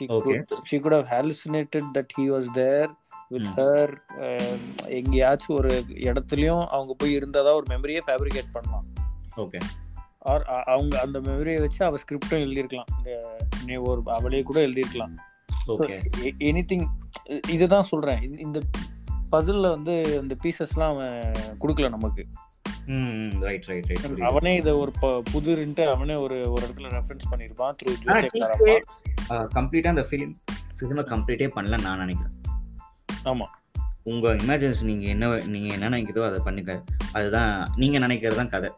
She Okay. could she could have hallucinated that he was there with ம். her um, எங்கேயாச்சும் ஒரு இடத்துலயும் அவங்க போய் இருந்ததா ஒரு மெமரியே ஃபேப்ரிகேட் பண்ணலாம். ஓகே ஆர் அவங்க அந்த மெமரியை வச்சு அவ ஸ்கிரிப்டும் எழுதியிருக்கலாம். இந்த ஒரு அவளே கூட எழுதியிருக்கலாம். ஓகே எனி திங் இதுதான் சொல்றேன். இந்த- பசில்ல வந்து இந்த பீசஸ்லாம் அவன் கொடுக்கல நமக்கு. அவனே இதை ஒரு ப- புதுருன்ட்டு அவனே ஒரு ஒரு இடத்துல ரெஃபரன்ஸ் பண்ணிருப்பான் த்ரூ கம்ப்ளீட்டா அந்த ஃபிலிம் ஃபிலிமை கம்ப்ளீட்டே பண்ணல நான் நினைக்கிறேன். ஆமா. உங்க இமேஜினேஷன் நீங்க என்ன நீங்க என்ன நினைக்கிறதோ அதை பண்ணுங்க. அதுதான் நீங்க நினைக்கிறது தான் கதை.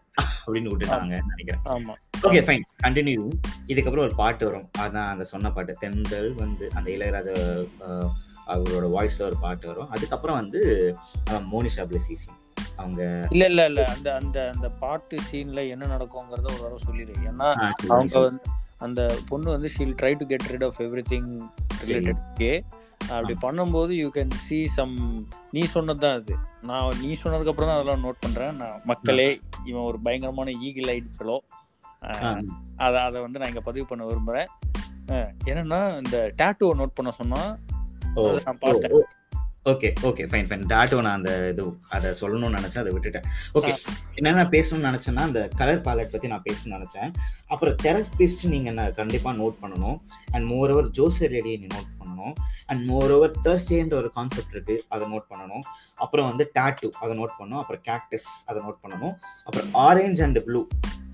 அப்படின்னு விட்டுட்டாங்க நினைக்கிறேன். ஆமா. ஓகே ஃபைன் கண்டினியூ இதுக்கப்புறம் ஒரு பாட்டு வரும். அதான் அந்த சொன்ன பாட்டு தென்றல் வந்து அந்த இளையராஜா அவரோட வாய்ஸ்ல ஒரு பாட்டு வரும். அதுக்கப்புறம் வந்து மோனிஷா பிளஸிசி அவங்க இல்ல இல்ல இல்ல. அந்த அந்த அந்த பாட்டு சீன்ல என்ன நடக்குங்கிறத ஒரு தடவை சொல்லிடு. ஏன்னா அவங்க. வந்து அந்த பொண்ணு வந்து she'll try to get rid of everything related K அப்படி பண்ணும்போது யூ கேன் see சம் நீ சொன்னது தான் அது. நான் நீ சொன்னதுக்கு அப்புறம் தான் அதெல்லாம் நோட் பண்றேன். நான் மக்களே இவன் ஒரு பயங்கரமான ஈகிள் ஐட் ஃபெலோ அதை அதை வந்து நான் இங்க பதிவு பண்ண விரும்புறேன். என்னன்னா இந்த டேட்டுவை நோட் பண்ண சொன்னா நான் பார்த்தேன். Okay okay fine fine tattoo நான் அந்த இது அதை சொல்லணும்னு நினைச்சேன் அதை விட்டுட்டேன். ஓகே என்னென்ன பேசணும்னு நினைச்சேன்னா அந்த கலர் பாலட் பத்தி நான் பேசணும்னு நினைச்சேன். அப்புறம் தெரபிஸ்ட் நீங்க என்ன கண்டிப்பா நோட் பண்ணணும். அண்ட் மோர் ஓவர் ஜோசர் ரெடியை நீ நோட் பண்ணணும். அண்ட் மோர் ஓவர் தேர்ஸ்டேன்ற ஒரு கான்செப்ட் இருக்கு அதை நோட் பண்ணணும். அப்புறம் வந்து டாட்டு அதை நோட் பண்ணணும். அப்புறம் கேக்டஸ் அதை நோட் பண்ணணும். அப்புறம் ஆரஞ்ச் அண்ட் ப்ளூ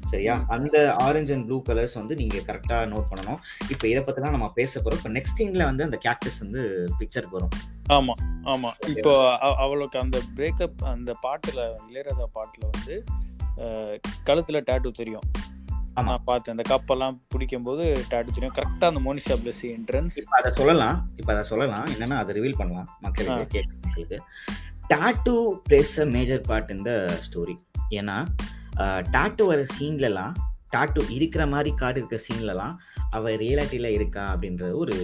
சரியா? அந்த ஆரஞ்ச் அண்ட் ப்ளூ கலர்ஸ் வந்து நீங்க கரெக்டா நோட் பண்ணணும். இப்போ இதை தான் நம்ம பேச போறோம். இப்போ நெக்ஸ்ட் திங்ல வந்து அந்த கேக்டஸ் வந்து பிக்சருக்கு வரும். ஆமா ஆமா. இப்போ அவ- அவளுக்கு அந்த பிரேக்கப் அந்த பாட்டுல இளையராஜா பாட்டுல வந்து கழுத்துல டேட்டு தெரியும். ஆமா. நான் பார்த்தேன். அந்த கப்பெல்லாம் பிடிக்கும் போது டேட்டு தெரியும் கரெக்டா அந்த மோனிஷா பிளஸ் என்ட்ரன்ஸ் இப்ப அதை சொல்லலாம். இப்ப அதை சொல்லலாம். என்னன்னா அதை ரிவீல் பண்ணலாம் மக்களுக்கு கேட்க மக்களுக்கு tattoo place a major part இந்த ஸ்டோரி ஏன்னா டாட்டு வர சீன்லலாம் டாட்டு இருக்கிற மாதிரி காட்டு இருக்கிற சீன்லலாம் அவள் ரியாலிட்டியில் இருக்கா அப்படின்றது ஒரு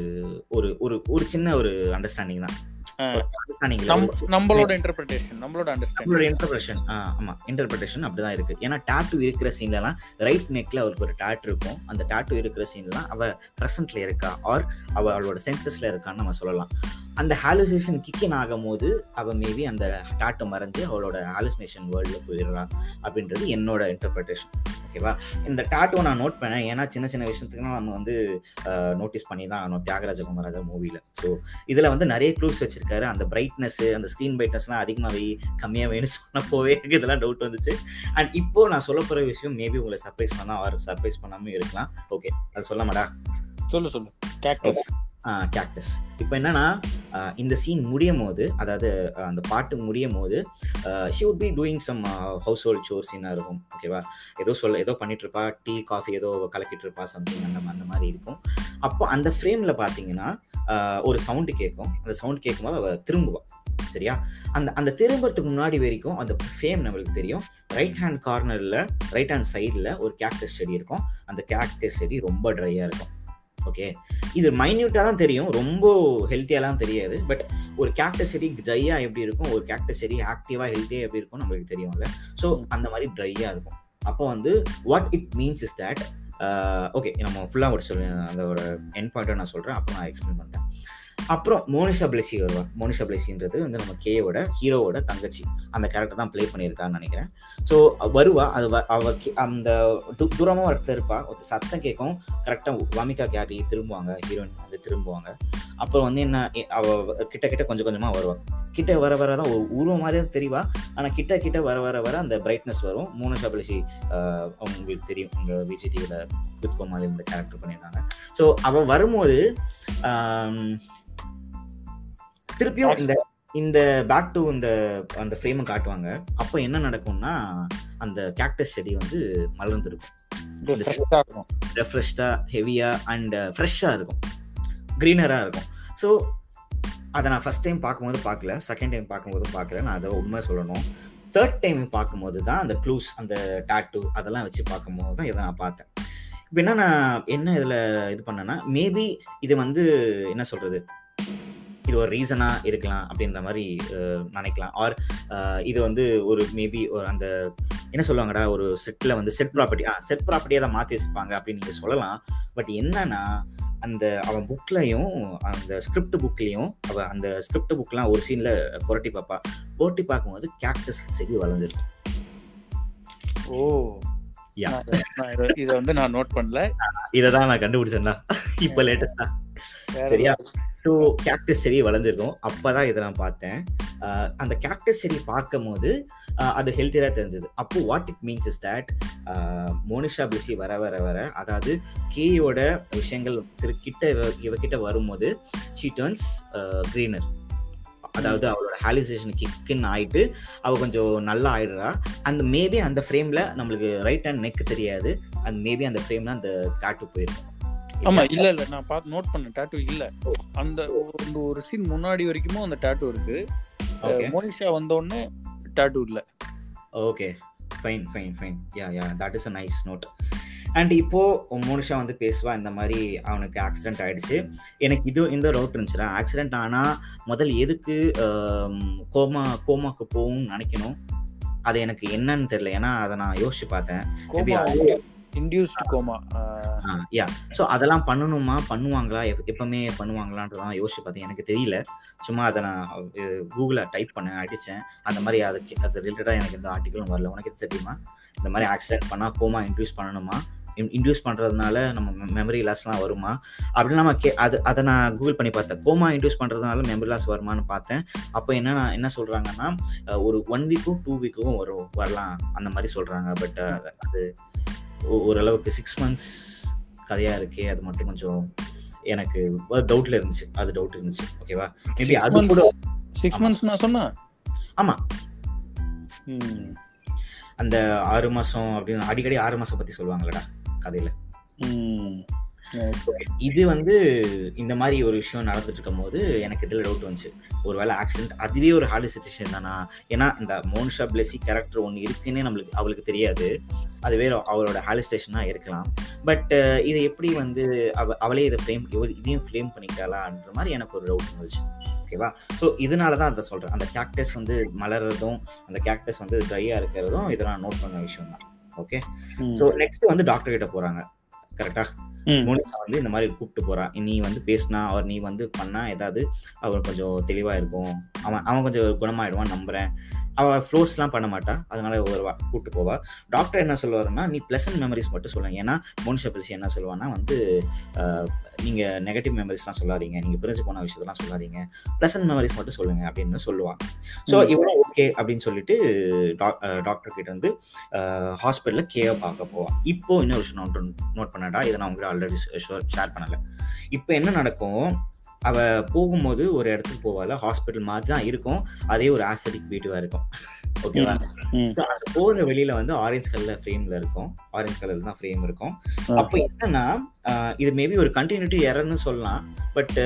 ஒரு ஒரு ஒரு சின்ன ஒரு அண்டர்ஸ்டாண்டிங் தான். ஒரு நம்மளோட அண்டர்ஸ்டாண்டிங் இன்டர்பிரேஷன் ஆமா. இன்டர்பிரேஷன் அப்படிதான் இருக்கு. ஏன்னா டாட்டூ இருக்கிற சீன்லலாம் ரைட் நெக்ல அவருக்கு ஒரு டாட்டு இருக்கும். அந்த டாட்டூ இருக்கிற சீன்லாம் அவ ப்ரெசன்ட்ல இருக்கா? ஆர் அவ அவளோட சென்சஸ்ல இருக்கான்னு நம்ம சொல்லலாம். அந்த ஹாலுசினேஷன் கிக்கின் ஆகும் போது அவ மேபி அந்த டாட்டு மறைஞ்சு அவளோட ஹாலுசினேஷன் வேர்ல்ட்ல போயிடுறா அப்படின்றது என்னோட இன்டர்பிரேஷன் ஓகேவா? இந்த டாட்டுவை நான் நோட் பண்ணேன். ஏன்னா சின்ன சின்ன விஷயத்துக்குலாம் நம்ம வந்து நோட்டீஸ் பண்ணி தான் ஆகணும். தியாகராஜ குமாராஜா மூவில ஸோ இதுல வந்து நிறைய க்ளூஸ் வச்சிருக்காரு. அந்த பிரைட்னஸ் அந்த ஸ்க்ரீன் பிரைட்னஸ்லாம் அதிகமாக வை கம்மியாக வேணும் சொன்னப்போவே எனக்கு இதெல்லாம் டவுட் வந்துச்சு. அண்ட் இப்போ நான் சொல்ல போற விஷயம் மேபி உங்களை சர்ப்ரைஸ் பண்ணா ஆர் சர்ப்ரைஸ் பண்ணாம இருக்கலாம். ஓகே அது சொல்லாமடா சொல்லு சொல்லு. கேக்டஸ் கேக்டஸ் இப்போ என்னன்னா இந்த சீன் முடியும் போது அதாவது அந்த பாட்டு முடியும் போது she would be doing some household chore சீனாக இருக்கும் ஓகேவா ஏதோ சொல்ல ஏதோ பண்ணிட்டு இருப்பா டீ காஃபி ஏதோ கலக்கிட்டு இருப்பா சம்திங் அந்த அந்த மாதிரி இருக்கும். அப்போ அந்த ஃப்ரேமில் பார்த்தீங்கன்னா ஒரு சவுண்டு கேட்கும். அந்த சவுண்ட் கேட்கும்போது அவள் திரும்புவாள் சரியா? அந்த அந்த திரும்புறதுக்கு முன்னாடி வரைக்கும் அந்த ஃபேம் நம்மளுக்கு தெரியும். ரைட் ஹேண்ட் கார்னரில் ரைட் ஹேண்ட் சைடில் ஒரு கேக்டஸ் செடி இருக்கும். அந்த கேக்டஸ் செடி ரொம்ப ட்ரையாக இருக்கும். ஓகே? இது மைன்யூட்டாக தான் தெரியும். ரொம்ப ஹெல்த்தியாலாம் தெரியாது. பட் ஒரு கேக்டஸ் செடி ட்ரையாக எப்படி இருக்கும்? ஒரு கேக்டஸ் செடி ஆக்டிவாக ஹெல்த்தியாக எப்படி இருக்கும் நம்மளுக்கு தெரியும்ல. ஸோ அந்த மாதிரி ட்ரையாக இருக்கும். அப்போ வந்து what it means is that okay நம்ம ஃபுல்லாக ஒரு சொல் அதோட என் பாயிண்ட்டை நான் சொல்கிறேன் அப்போ நான் எக்ஸ்பிளைன் பண்ணுறேன் அப்புறம் மோனிஷா பிளெஸி வருவார். மோனிஷா பிளெஸின்றது வந்து நம்ம கேயோட ஹீரோவோட தங்கச்சி. அந்த கேரக்டர் தான் ப்ளே பண்ணியிருக்கான்னு நினைக்கிறேன். ஸோ வருவா அது வ- அவ அந்த து- ஒருத்தர் இருப்பா. ஒரு சத்தம் கேட்கும். கரெக்டாக வாமிகா கேரி திரும்புவாங்க. ஹீரோயின் வந்து திரும்புவாங்க. அப்புறம் வந்து என்ன அவ கிட்ட கிட்ட கொஞ்சம் கொஞ்சமாக வருவாள் கிட்ட வர வர தான் ஒரு உருவம் மாதிரியே தான் தெரியவா ஆனால் கிட்ட கிட்ட வர வர வர அந்த பிரைட்னஸ் வரும். மோனிஷா பிளெஸி ஆஹ் உங்களுக்கு தெரியும். இந்த கோ மாதிரி இந்த கேரக்டர் பண்ணியிருக்காங்க ஸோ அவள் வரும்போது திருப்பியும் இந்த இந்த பேக் டு இந்த அந்த ஃப்ரேமை காட்டுவாங்க. அப்போ என்ன நடக்கும்னா அந்த கேக்டஸ் செடி வந்து மலர்ந்துருக்கும். ரெஃப்ரெஷ்டாக ஹெவியாக அண்ட் ஃப்ரெஷ்ஷாக இருக்கும். க்ரீனராக இருக்கும். ஸோ அதை நான் ஃபஸ்ட் டைம் பார்க்கும்போது பார்க்கல. செகண்ட் டைம் பார்க்கும்போது பார்க்கல. நான் அதை உண்மை சொல்லணும். தேர்ட் டைம் பார்க்கும்போது தான் அந்த க்ளூஸ் அந்த டாட்டூ அதெல்லாம் வச்சு பார்க்கும்போது தான் இதை நான் பார்த்தேன். இப்போ என்ன நான் என்ன இதில் இது பண்ணேன்னா மேபி இது வந்து என்ன சொல்கிறது இது ஒரு ரீசனாக இருக்கலாம் அப்படின்ற மாதிரி நினைக்கலாம். ஆர் இது வந்து ஒரு மேபி ஒரு அந்த என்ன சொல்லுவாங்கடா ஒரு செட்டில் வந்து செட் ப்ராப்பர்ட்டி ஆ செட் ப்ராப்பர்ட்டியை தான் மாற்றி வச்சுப்பாங்க அப்படின்னு நீங்கள் சொல்லலாம். பட் என்னன்னா அந்த அவன் புக்லையும் அந்த ஸ்கிரிப்ட் புக்லேயும் அவ அந்த ஸ்கிரிப்ட் புக்லாம் ஒரு சீனில் புரட்டி பார்ப்பா புரட்டி பார்க்கும்போது கேக்டஸ் செடி வளர்ந்துருக்கும் ஓ. இத- வந்து நான் நோட் பண்ணல. இதை தான் நான் கண்டுபிடிச்சேன்டா. இப்போ லேட்டஸ்டா வேற சரியா? ஸோ கேக்டஸ் செடி வளர்ந்துருக்கும். அப்போ தான் இதை நான் பார்த்தேன். அந்த கேக்டஸ் செடி பார்க்கும் போது அது ஹெல்த்தியாக தெரிஞ்சது. அப்போ what it means is that Monisha PC வர வர வர அதாவது கேயோட விஷயங்கள் திரு கிட்ட இவ- இவகிட்ட வரும்போது ஷீ டர்ன்ஸ் க்ரீனர் அதாவது அவளோட ஹாலிசேஷன் கிக்குன்னு ஆயிட்டு அவ கொஞ்சம் நல்லா ஆயிடுறா. அந்த மேபி அந்த ஃப்ரேம்ல நம்மளுக்கு ரைட் ஹேண்ட் நெக் தெரியாது. அந்த மேபி அந்த ஃப்ரேம்ல அந்த டாட்டு போயிருக்கும். ஆமா இல்ல இல்ல. நான் பார்த்து நோட் பண்ணேன். டாட்டூ இல்ல. அந்த ஒரு- ஒரு சீன் முன்னாடி வரைக்கும் அந்த டாட்டூ இருக்கு. மோனிஷா வந்த உடனே டாட்டூ இல்ல. Okay fine fine fine ya ya that is a nice note and இப்போ மோனிஷா வந்து பேசுவா இந்த மாதிரி அவனுக்கு ஆக்சிடென்ட் ஆயிடுச்சு. எனக்கு இது இந்த டவுட் இருந்துச்சுடா. ஆக்சிடென்ட் ஆனா முதல் எதுக்கு கோமா கோமாக்கு போகும்னு நினைக்கணும்? அது எனக்கு என்னன்னு தெரியல. ஏன்னா அதை நான் யோசிச்சு பார்த்தேன். Induced coma. யா ஸோ அதெல்லாம் பண்ணணுமா? பண்ணுவாங்களா? எப் எப்பவுமே பண்ணுவாங்களான்றதான் யோசிச்சு பார்த்தேன். எனக்கு தெரியல. சும்மா அதை நான் கூகுளில் டைப் பண்ணேன் அடித்தேன் அந்த மாதிரி அதுக்கு அது ரிலேட்டடாக எனக்கு எந்த ஆர்டிக்கலும் வரல. உனக்கு எது தெரியுமா? இந்த மாதிரி ஆக்சிடென்ட் பண்ணால் கோமா இன்ட்ரூஸ் பண்ணணுமா? இன்டியூஸ் பண்ணுறதுனால நம்ம மெமரி லாஸ்லாம் வருமா? அப்படின்னு நம்ம கே அது அதை நான் கூகுள் பண்ணி பார்த்தேன். கோமா இன்டியூஸ் பண்ணுறதுனால மெமரி லாஸ் வருமானு பார்த்தேன். அப்போ என்ன என்ன சொல்கிறாங்கன்னா ஒரு ஒன் வீக்கும் டூ வீக்கும் வரும் வரலாம். அந்த மாதிரி சொல்கிறாங்க பட் அது ஓரளவுக்கு சிக்ஸ் மந்த்ஸ் கதையாக இருக்கே அது மட்டும் கொஞ்சம் எனக்கு டவுட்ல இருந்துச்சு. அது டவுட் இருந்துச்சு. ஓகேவா மேபி அது கூட சிக்ஸ் மந்த்ஸ் நான் சொன்னா? ஆமா. அந்த ஆறு மாசம் அப்படின்னு அடிக்கடி ஆறு மாசம் பத்தி சொல்லுவாங்களடா கதையில. இது வந்து இந்த மாதிரி ஒரு விஷயம் நடந்துட்டு இருக்கும் போது எனக்கு இதில் டவுட் வந்துச்சு. ஒரு வேளை ஆக்சிடென்ட் அதுவே ஒரு ஹாலிசிட்டேஷன் தானா? ஏன்னா இந்த மோன்ஷா பிளெஸி கேரக்டர் ஒன்று இருக்குன்னே நம்மளுக்கு அவளுக்கு தெரியாது. அது வேற அவளோட ஹாலிஸ்டேஷனாக இருக்கலாம். பட் இதை எப்படி வந்து அவ அவளே இதை ஃப்ளேம் இதையும் ஃப்ளேம் பண்ணிட்டாளான்ற மாதிரி எனக்கு ஒரு டவுட் இருந்துச்சு ஓகேவா ஸோ இதனால தான் அதை சொல்கிறேன் அந்த கேக்டஸ் வந்து மலர்றதும் அந்த கேக்டஸ் வந்து ட்ரையாக இருக்கிறதும் இதை நான் நோட் பண்ண விஷயம் தான் ஓகே ஸோ நெக்ஸ்ட் வந்து டாக்டர் கிட்ட போகிறாங்க கரெக்டா மோனிகா வந்து இந்த மாதிரி கூப்பிட்டு போறான் நீ வந்து பேசினா அவர் நீ வந்து பண்ணா ஏதாவது அவர் கொஞ்சம் தெளிவா இருக்கும். அவன் அவன் கொஞ்சம் குணமாயிடுவான் நம்புறேன். அவள் ஃப்ளோஸ்லாம் பண்ண மாட்டா. அதனால ஒரு கூப்பிட்டு போவா. டாக்டர் என்ன சொல்லுவாருன்னா நீ ப்ளசன்ட் மெமரிஸ் மட்டும் சொல்லுங்க. ஏன்னா மோனிஷா பிரிசி என்ன சொல்லுவான்னா வந்து நீங்க நெகட்டிவ் மெமரிஸ்லாம் சொல்லாதீங்க. நீங்க பிரிஞ்சு போன விஷயத்தெல்லாம் சொல்லாதீங்க. ப்ளசன்ட் மெமரிஸ் மட்டும் சொல்லுங்க. அப்படின்னு சொல்லுவான் ஸோ இவனும் ஓகே அப்படின்னு சொல்லிட்டு டாக்டர் கிட்ட வந்து ஹாஸ்பிட்டலில் கேவை பார்க்க போவான் இப்போ இன்னொரு விஷயம் நோட் நோட் பண்ணடா இதை நான் உங்ககிட்ட ஆல்ரெடி ஷேர் பண்ணலை. இப்போ என்ன நடக்கும்? அவ போகும்போது ஒரு இடத்துக்கு போவால ஹாஸ்பிட்டல் மாதிரி தான் இருக்கும். அதே ஒரு ஆஸ்தடிக் வீட்டுவா இருக்கும். ஓகேவா அது போற வெளியில வந்து ஆரஞ்சு கலர்ல ஃப்ரேம்ல இருக்கும். ஆரஞ்சு கலர்ல தான் ஃப்ரேம் இருக்கும். அப்போ என்னன்னா இது மேபி ஒரு கண்டினியூட்டி எரர்னு சொல்லலாம். பட்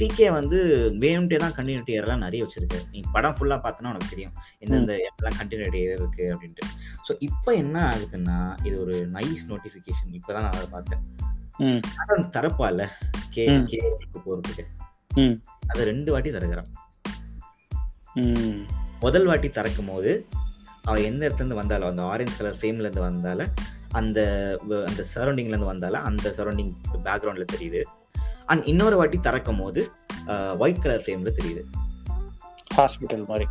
டிகே வந்து வேணும்ட்டே தான் கண்டினியூட்டி எரர்லாம் நிறைய வச்சிருக்கு. நீ படம் ஃபுல்லா பார்த்தனா உனக்கு தெரியும். எந்தெந்த இடத்துலாம் கண்டினியூட்டி எரர் இருக்கு அப்படின்ட்டு. ஸோ இப்போ என்ன ஆகுதுன்னா இது ஒரு நைஸ் நோட்டிஃபிகேஷன் இப்போதான் நான் அதை பார்த்தேன். தரப்பால கே கே போறதுக்கு. அது ரெண்டு வாட்டி திறக்கிறான் முதல் வாட்டி திறக்கும் போது அவ எந்த இடத்துல இருந்து வந்தாலும் அந்த ஆரஞ்சு கலர் ஃப்ரேம்ல இருந்து வந்தால அந்த அந்த சரௌண்டிங்ல இருந்து வந்தால அந்த சரௌண்டிங் பேக்ரவுண்ட்ல தெரியுது. அண்ட் இன்னொரு வாட்டி திறக்கும் போது ஒயிட் கலர் ஃப்ரேம்ல தெரியுது. ஹாஸ்பிட்டல் மாதிரி.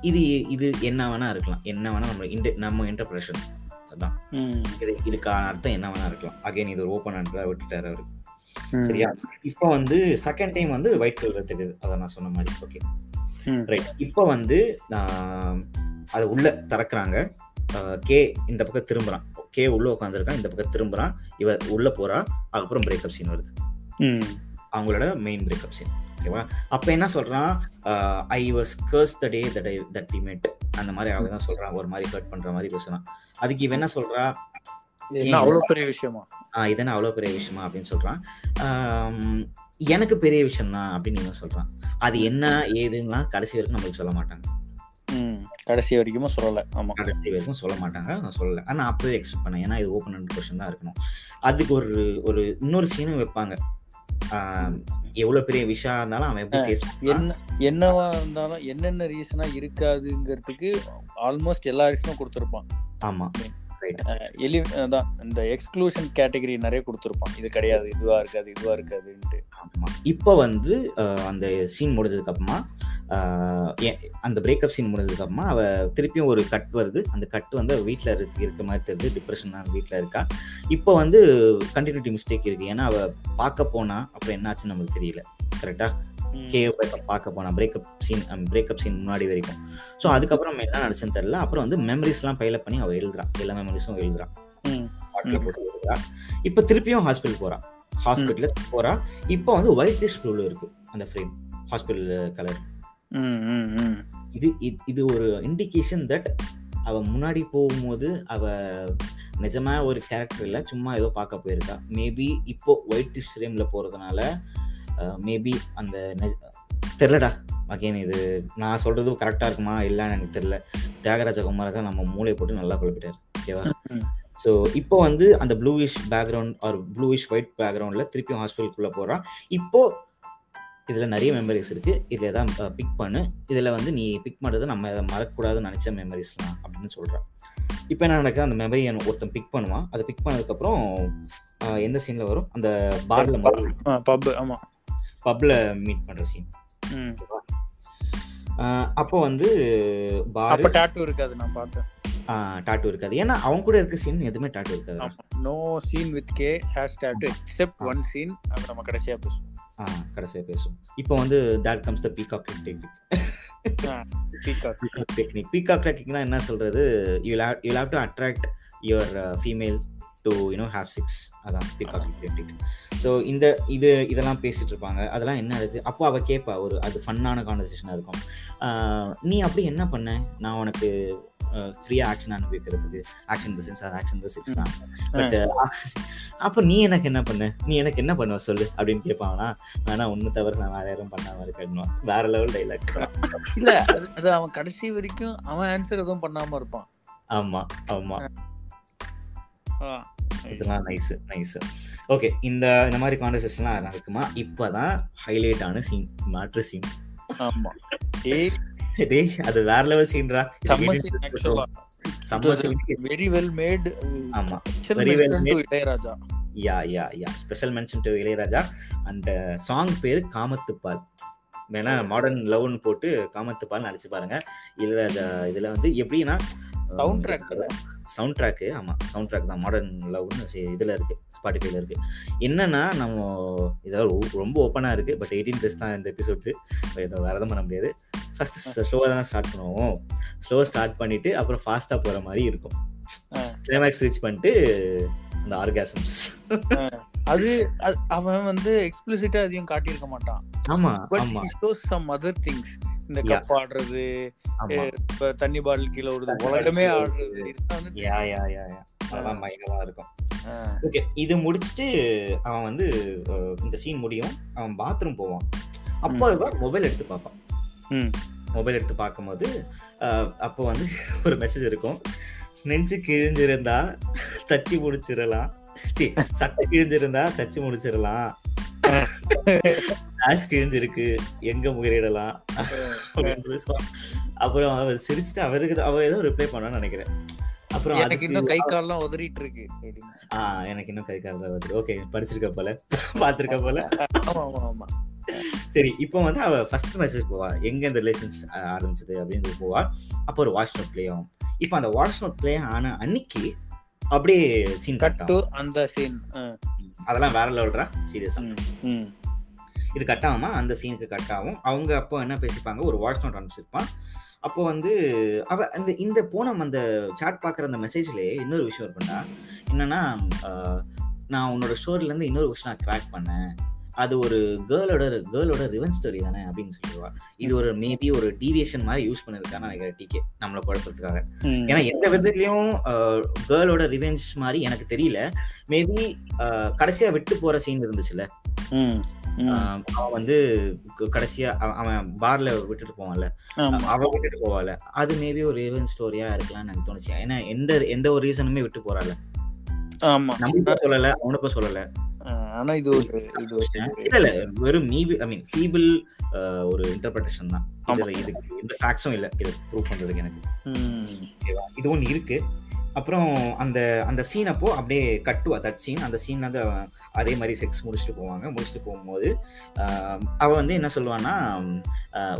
இது இது என்ன வேணா இருக்கலாம். என்ன வேணா நம்ம நம்ம இன்டர்பிரேஷன் அதான் இது இதுக்கான அர்த்தம் என்ன வேணா இருக்கலாம். அகைன் இது ஒரு ஓப்பன் ஹேண்ட்ல விட்டுட்டாரு அவரு. சரியா? இப்போ வந்து செகண்ட் டைம் வந்து ஒயிட் கலர் தெரியுது. அதை நான் சொன்ன மாதிரி. ஓகே ரைட் இப்போ வந்து அது உள்ள திறக்கிறாங்க. கே இந்த பக்கம் திரும்புறான். கே உள்ள உட்காந்துருக்கான் இந்த பக்கம் திரும்புறான். இவ உள்ள போறா. அதுக்கப்புறம் பிரேக்கப் சீன் வருது. அவங்களோட மெயின் பிரேக்கப் சீன் ஓகேவா? அப்ப என்ன சொல்றான்? I was curse the day that I that we met அந்த மாதிரி அவன் தான் சொல்றான். ஒரு மாதிரி கட் பண்ற மாதிரி பேசுறான். அதுக்கு இவன் என்ன சொல்றா அவ்வளவு பெரிய விஷயமா? ஆஹ் இதென்ன அவ்வளவு பெரிய விஷயமா அப்படின்னு சொல்றான். எனக்கு பெரிய விஷயம் தான் அப்படின்னு இவன் சொல்றான். அது என்ன ஏதுன்னா கடைசி வரைக்கும் நம்மளுக்கு சொல்ல மாட்டாங்க. கடைசி வரைக்கும் சொல்லல. ஆமா. கடைசி வரைக்கும் சொல்ல மாட்டாங்க. நான் சொல்லல. ஆனா அப்பவே எக்ஸ்பெக்ட் பண்ணேன். ஏன்னா இது ஓப்பன் ஹண்ட்ரட் கொஸ்டின் தான் இருக்கணும். அதுக்கு ஒரு ஒரு இன்னொரு சீனும் வைப்பாங்க. எவ்வளவு பெரிய விஷயம் இருந்தாலும் அவன் எப்படி ஃபேஸ் என்ன என்னவா இருந்தாலும் என்னென்ன ரீசனா இருக்காதுங்கிறதுக்கு ஆல்மோஸ்ட் எல்லா ரீசனும் கொடுத்துருப்பான். ஆமா எலி தான் இந்த எக்ஸ்க்ளூஷன் கேட்டகரி நிறைய கொடுத்துருப்பான். இது கிடையாது இதுவா இருக்காது இதுவா இருக்காதுன்ட்டு. ஆமா. இப்போ வந்து அந்த சீன் முடிஞ்சதுக்கு அப்புறமா அந்த பிரேக்கப் சீன் முடிஞ்சதுக்கு அப்புறமா அவ திருப்பியும் ஒரு கட் வருது. அந்த கட் வந்து வீட்டில் இருக்கு இருக்க மாதிரி தெரியுது. டிப்ரெஷனாக வீட்டில் இருக்கா. இப்போ வந்து கண்டினியூட்டி மிஸ்டேக் இருக்கு. ஏன்னா அவ பார்க்க போனா அப்புறம் என்னாச்சுன்னு நம்மளுக்கு தெரியல. கரெக்டா கே பார்க்க போனா பிரேக்கப் சீன் பிரேக்கப் சீன் முன்னாடி வரைக்கும். ஸோ அதுக்கப்புறம் என்ன நடச்சுன்னு தெரியல. அப்புறம் வந்து மெமரிஸ்லாம் பைல பண்ணி அவள் எழுதுறான் எல்லா மெமரிஸும் எழுதுறான் போட்டு எழுதுறா. இப்போ திருப்பியும் ஹாஸ்பிட்டல் போறா. ஹாஸ்பிட்டல் போறா. இப்போ வந்து ஒயிட் டிஷ் ப்ளூல இருக்கு. அந்த ஃப்ரேம் ஹாஸ்பிட்டல் கலர் இது இது ஒரு இண்டிகேஷன் தட் அவ முன்னாடி போகும்போது அவ நிஜமா ஒரு கேரக்டர் இல்லை சும்மா ஏதோ பார்க்க போயிருக்கா. மேபி இப்போ ஒயிட் டிஷ் ஃப்ரேம்ல போறதுனால மேபி அந்த தெரிலடா அகெயின் இது நான் சொல்றது கரெக்டா இருக்குமா இல்லைன்னு எனக்கு தெரியல. தியாகராஜ குமாராஜா நம்ம மூளை போட்டு நல்லா குழப்பிட்டாரு ஓகேவா ஸோ இப்போ வந்து அந்த bluish background or bluish white பேக்ரவுண்டில் திருப்பியும் ஹாஸ்பிட்டலுக்குள்ளே போகிறான் இப்போ இதில் நிறைய மெமரிஸ் இருக்குது இதில் தான் பிக் பண்ணு. இதில் வந்து நீ பிக் பண்ணுறது நம்ம அதை மறக்கக்கூடாதுன்னு நினச்ச மெமரிஸ்லாம் அப்படின்னு சொல்கிறான் இப்போ என்ன நடக்குது? அந்த மெமரி ஒருத்தன் பிக் பண்ணுவான். அதை பிக் பண்ணதுக்கப்புறம் எந்த சீனில் வரும்? அந்த பாரில் பப் ஆமா. பப்பில் மீட் பண்ணுற சீன். அப்போ வந்து பார் டாட்டூ இருக்காது நான் பார்த்தேன். டாட்டூ இருக்காது. ஏன்னா அவங்க கூட இருக்க சீன் எதுவுமே டாட்டூ இருக்காது no scene with K has tattoo except one scene அது நம்ம கடைசியா பேசுவோம் கடைசியாக பேசும் இப்போ வந்து that comes the peacock technique peacock technique peacock டெக்னிக்னா என்ன சொல்றது? You you have to attract your female to you know have sex அதான் டெக்னிக் ஸோ இந்த இது இதெல்லாம் பேசிட்டு இருப்பாங்க. அதெல்லாம் என்ன இருக்கு அப்போ அவ கேட்பா ஒரு அது ஃபன்னான கான்வர்சேஷனாக இருக்கும். நீ அப்படி என்ன பண்ண? நான் உனக்கு ஃப்ரீயாக ஆக்ஷன் அனுபவிக்கிறதுக்கு ஆக்ஷன் த சென்ஸ் அது ஆக்ஷன் த சிக்ஸ் தான். பட் அப்போ நீ எனக்கு என்ன பண்ண? நீ எனக்கு என்ன பண்ணுவ? சொல்லு அப்படின்னு கேட்பாங்கன்னா ஆனா ஒன்று தவிர நான் வேற யாரும் பண்ணாம இருக்கணும் வேற லெவல் டைலாக் இல்ல அது- அவன் கடைசி வரைக்கும் அவன் ஆன்சர் எதுவும் பண்ணாம இருப்பான். ஆமா ஆமா. ஆ. இதெல்லாம் நைஸ் நைஸ் ஓகே இந்த இந்த மாதிரி கான்வர்சேஷன்லாம் நடக்குமா? இப்போதான் ஹைலைட் ஆன சீன் மேட்ரு சீன் ஆமா. டேய் அது வேற லெவல் சீன்ரா. வெரி வெல் மேட் ஆமா. Very well made. Ilaiyaraaja. Ya ya ya special mention to Ilaiyaraaja. அந்த சாங் பேரு காமத்துப்பால். வேணா மாடர்ன் லவ்னு போட்டு காமத்துப்பால் அடிச்சு பாருங்க. இளையராஜா இதுல வந்து எப்படின்னா சவுண்ட் ட்ராக் சவுண்ட் ட்ராக்கு ஆமாம் சவுண்ட் ட்ராக் தான். மாடர்ன் லவ்னு இதில் இருக்குது ஸ்பாட்டிஃபைல இருக்குது என்னன்னா நம்ம இதெல்லாம் ரொம்ப ஓப்பனாக இருக்குது பட் எயிட்டீன் ப்ளஸ் தான் இந்த எபிசோடு வேறு எதுவும் பண்ண முடியாது. ஃபர்ஸ்ட் ஸ்லோவாக தானே ஸ்டார்ட் பண்ணுவோம். ஸ்லோவாக ஸ்டார்ட் பண்ணிவிட்டு அப்புறம் ஃபாஸ்ட்டாக போகிற மாதிரி இருக்கும். கிளைமேக்ஸ் ரீச் பண்ணிட்டு அந்த ஆர்காசம்ஸ் அது அவன் வந்து எக்ஸ்பிளிசிட்டா அதையும் காட்டியிருக்க மாட்டான். ஆமாம் but shows some other things இந்த. கப் ஆடுறது தண்ணி பாட்டில் கீழே விடுறது உலகமே ஆடுறது. அதெல்லாம் பயங்கரமாக இருக்கும். ஓகே இது முடிச்சுட்டு அவன் வந்து இந்த சீன் முடியும். அவன் பாத்ரூம் போவான். அப்போ இவன் மொபைல் எடுத்து பார்ப்பான். மொபைல் எடுத்து பார்க்கும்போது அப்போ வந்து ஒரு மெசேஜ் இருக்கும். நெஞ்சு கிழிஞ்சிருந்தா தச்சு முடிச்சிடலாம். சி சட்டை கிழிஞ்சிருந்தா தச்சு முடிச்சிடலாம். ஆஷ் கிழிஞ்சிருக்கு எங்க முகிரிடலாம். அப்புறம் அவர் சிரிச்சுட்டு அவருக்கு அவ ஏதோ ரிப்ளை பண்ணான்னு நினைக்கிறேன். அப்புறம் எனக்கு இன்னும் கை கால்லாம் உதறிட்டு இருக்கு. அப்படின்னு. ஆ எனக்கு இன்னும் கை கால் தான் வருது ஓகே படிச்சிருக்க போல. பார்த்திருக்க போல. ஆமா ஆமா ஆமா சரி இப்போ வந்து அவ ஃபர்ஸ்ட் மெசேஜ் போவா. எங்க இந்த ரிலேஷன்ஷிப் ஆரம்பிச்சது அப்படின்னு போவா. அப்போ ஒரு வாய்ஸ் நோட் ப்ளே ஆகும் இப்போ அந்த வாய்ஸ் நோட் ப்ளே ஆன அன்னைக்கு அப்படியே சீன் கட் கட் டு அந்த சீன் அதெல்லாம் வேற லெவல்ரா சீரியஸா இது கட் ஆகுமா அந்த சீனுக்கு கட் ஆகும் அவங்க அப்போ என்ன பேசிப்பாங்க? ஒரு வாய்ஸ் நோட் அனுப்பிச்சிருப்பான். அப்போ வந்து அவ அந்த இந்த போனம் அந்த சாட் பார்க்குற அந்த மெசேஜ்லேயே இன்னொரு விஷயம் இருக்குண்டா என்னன்னா நான் உன்னோட ஸ்டோரியிலேருந்து இன்னொரு விஷயம் நான் கிராக் பண்ணேன். அது ஒரு கேர்ளோட கேர்ளோட ரிவன் ஸ்டோரி தானே அப்படின்னு சொல்லுவா இது ஒரு மேபி ஒரு டீவியேஷன் மாதிரி யூஸ் பண்ணிருக்கான்னு நினைக்கிறேன் டிகே நம்மளை குழப்பறதுக்காக ஏன்னா எந்த விதத்துலயும் கேர்ளோட ரிவெஞ்ச் மாதிரி எனக்கு தெரியல. மேபி கடைசியா விட்டு போற சீன் இருந்துச்சுல்ல? அவன் வந்து கடைசியா அவ- அவன் பார்ல விட்டுட்டு போவான்ல. அவன் விட்டுட்டு போவால அது மேபி ஒரு ரிவெஞ்ச் ஸ்டோரியா இருக்கலாம்னு எனக்கு தோணுச்சு. ஏன்னா எந்த எந்த ஒரு ரீசனுமே விட்டு போறால ஆமா. நம்மளுக்கும் சொல்லல அவனுக்கும் சொல்லல. ஆனா இது ஒரு இது இல்ல வெறும் மீபி ஐ மீன் ஃபீபிள் ஒரு இன்டர்பிரேஷன் தான். இதுல இதுக்கு எந்த ஃபேக்ஸும் இல்ல. இதை ப்ரூவ் பண்றதுக்கு எனக்கு. இது ஒன்று இருக்கு. அப்புறம் அந்த அந்த சீன் அப்போ அப்படியே கட்டு தட் சீன் அந்த சீன்ல வந்து அதே மாதிரி செக்ஸ் முடிச்சுட்டு போவாங்க. முடிச்சுட்டு போகும்போது ஆஹ் அவ வந்து என்ன சொல்லுவான்னா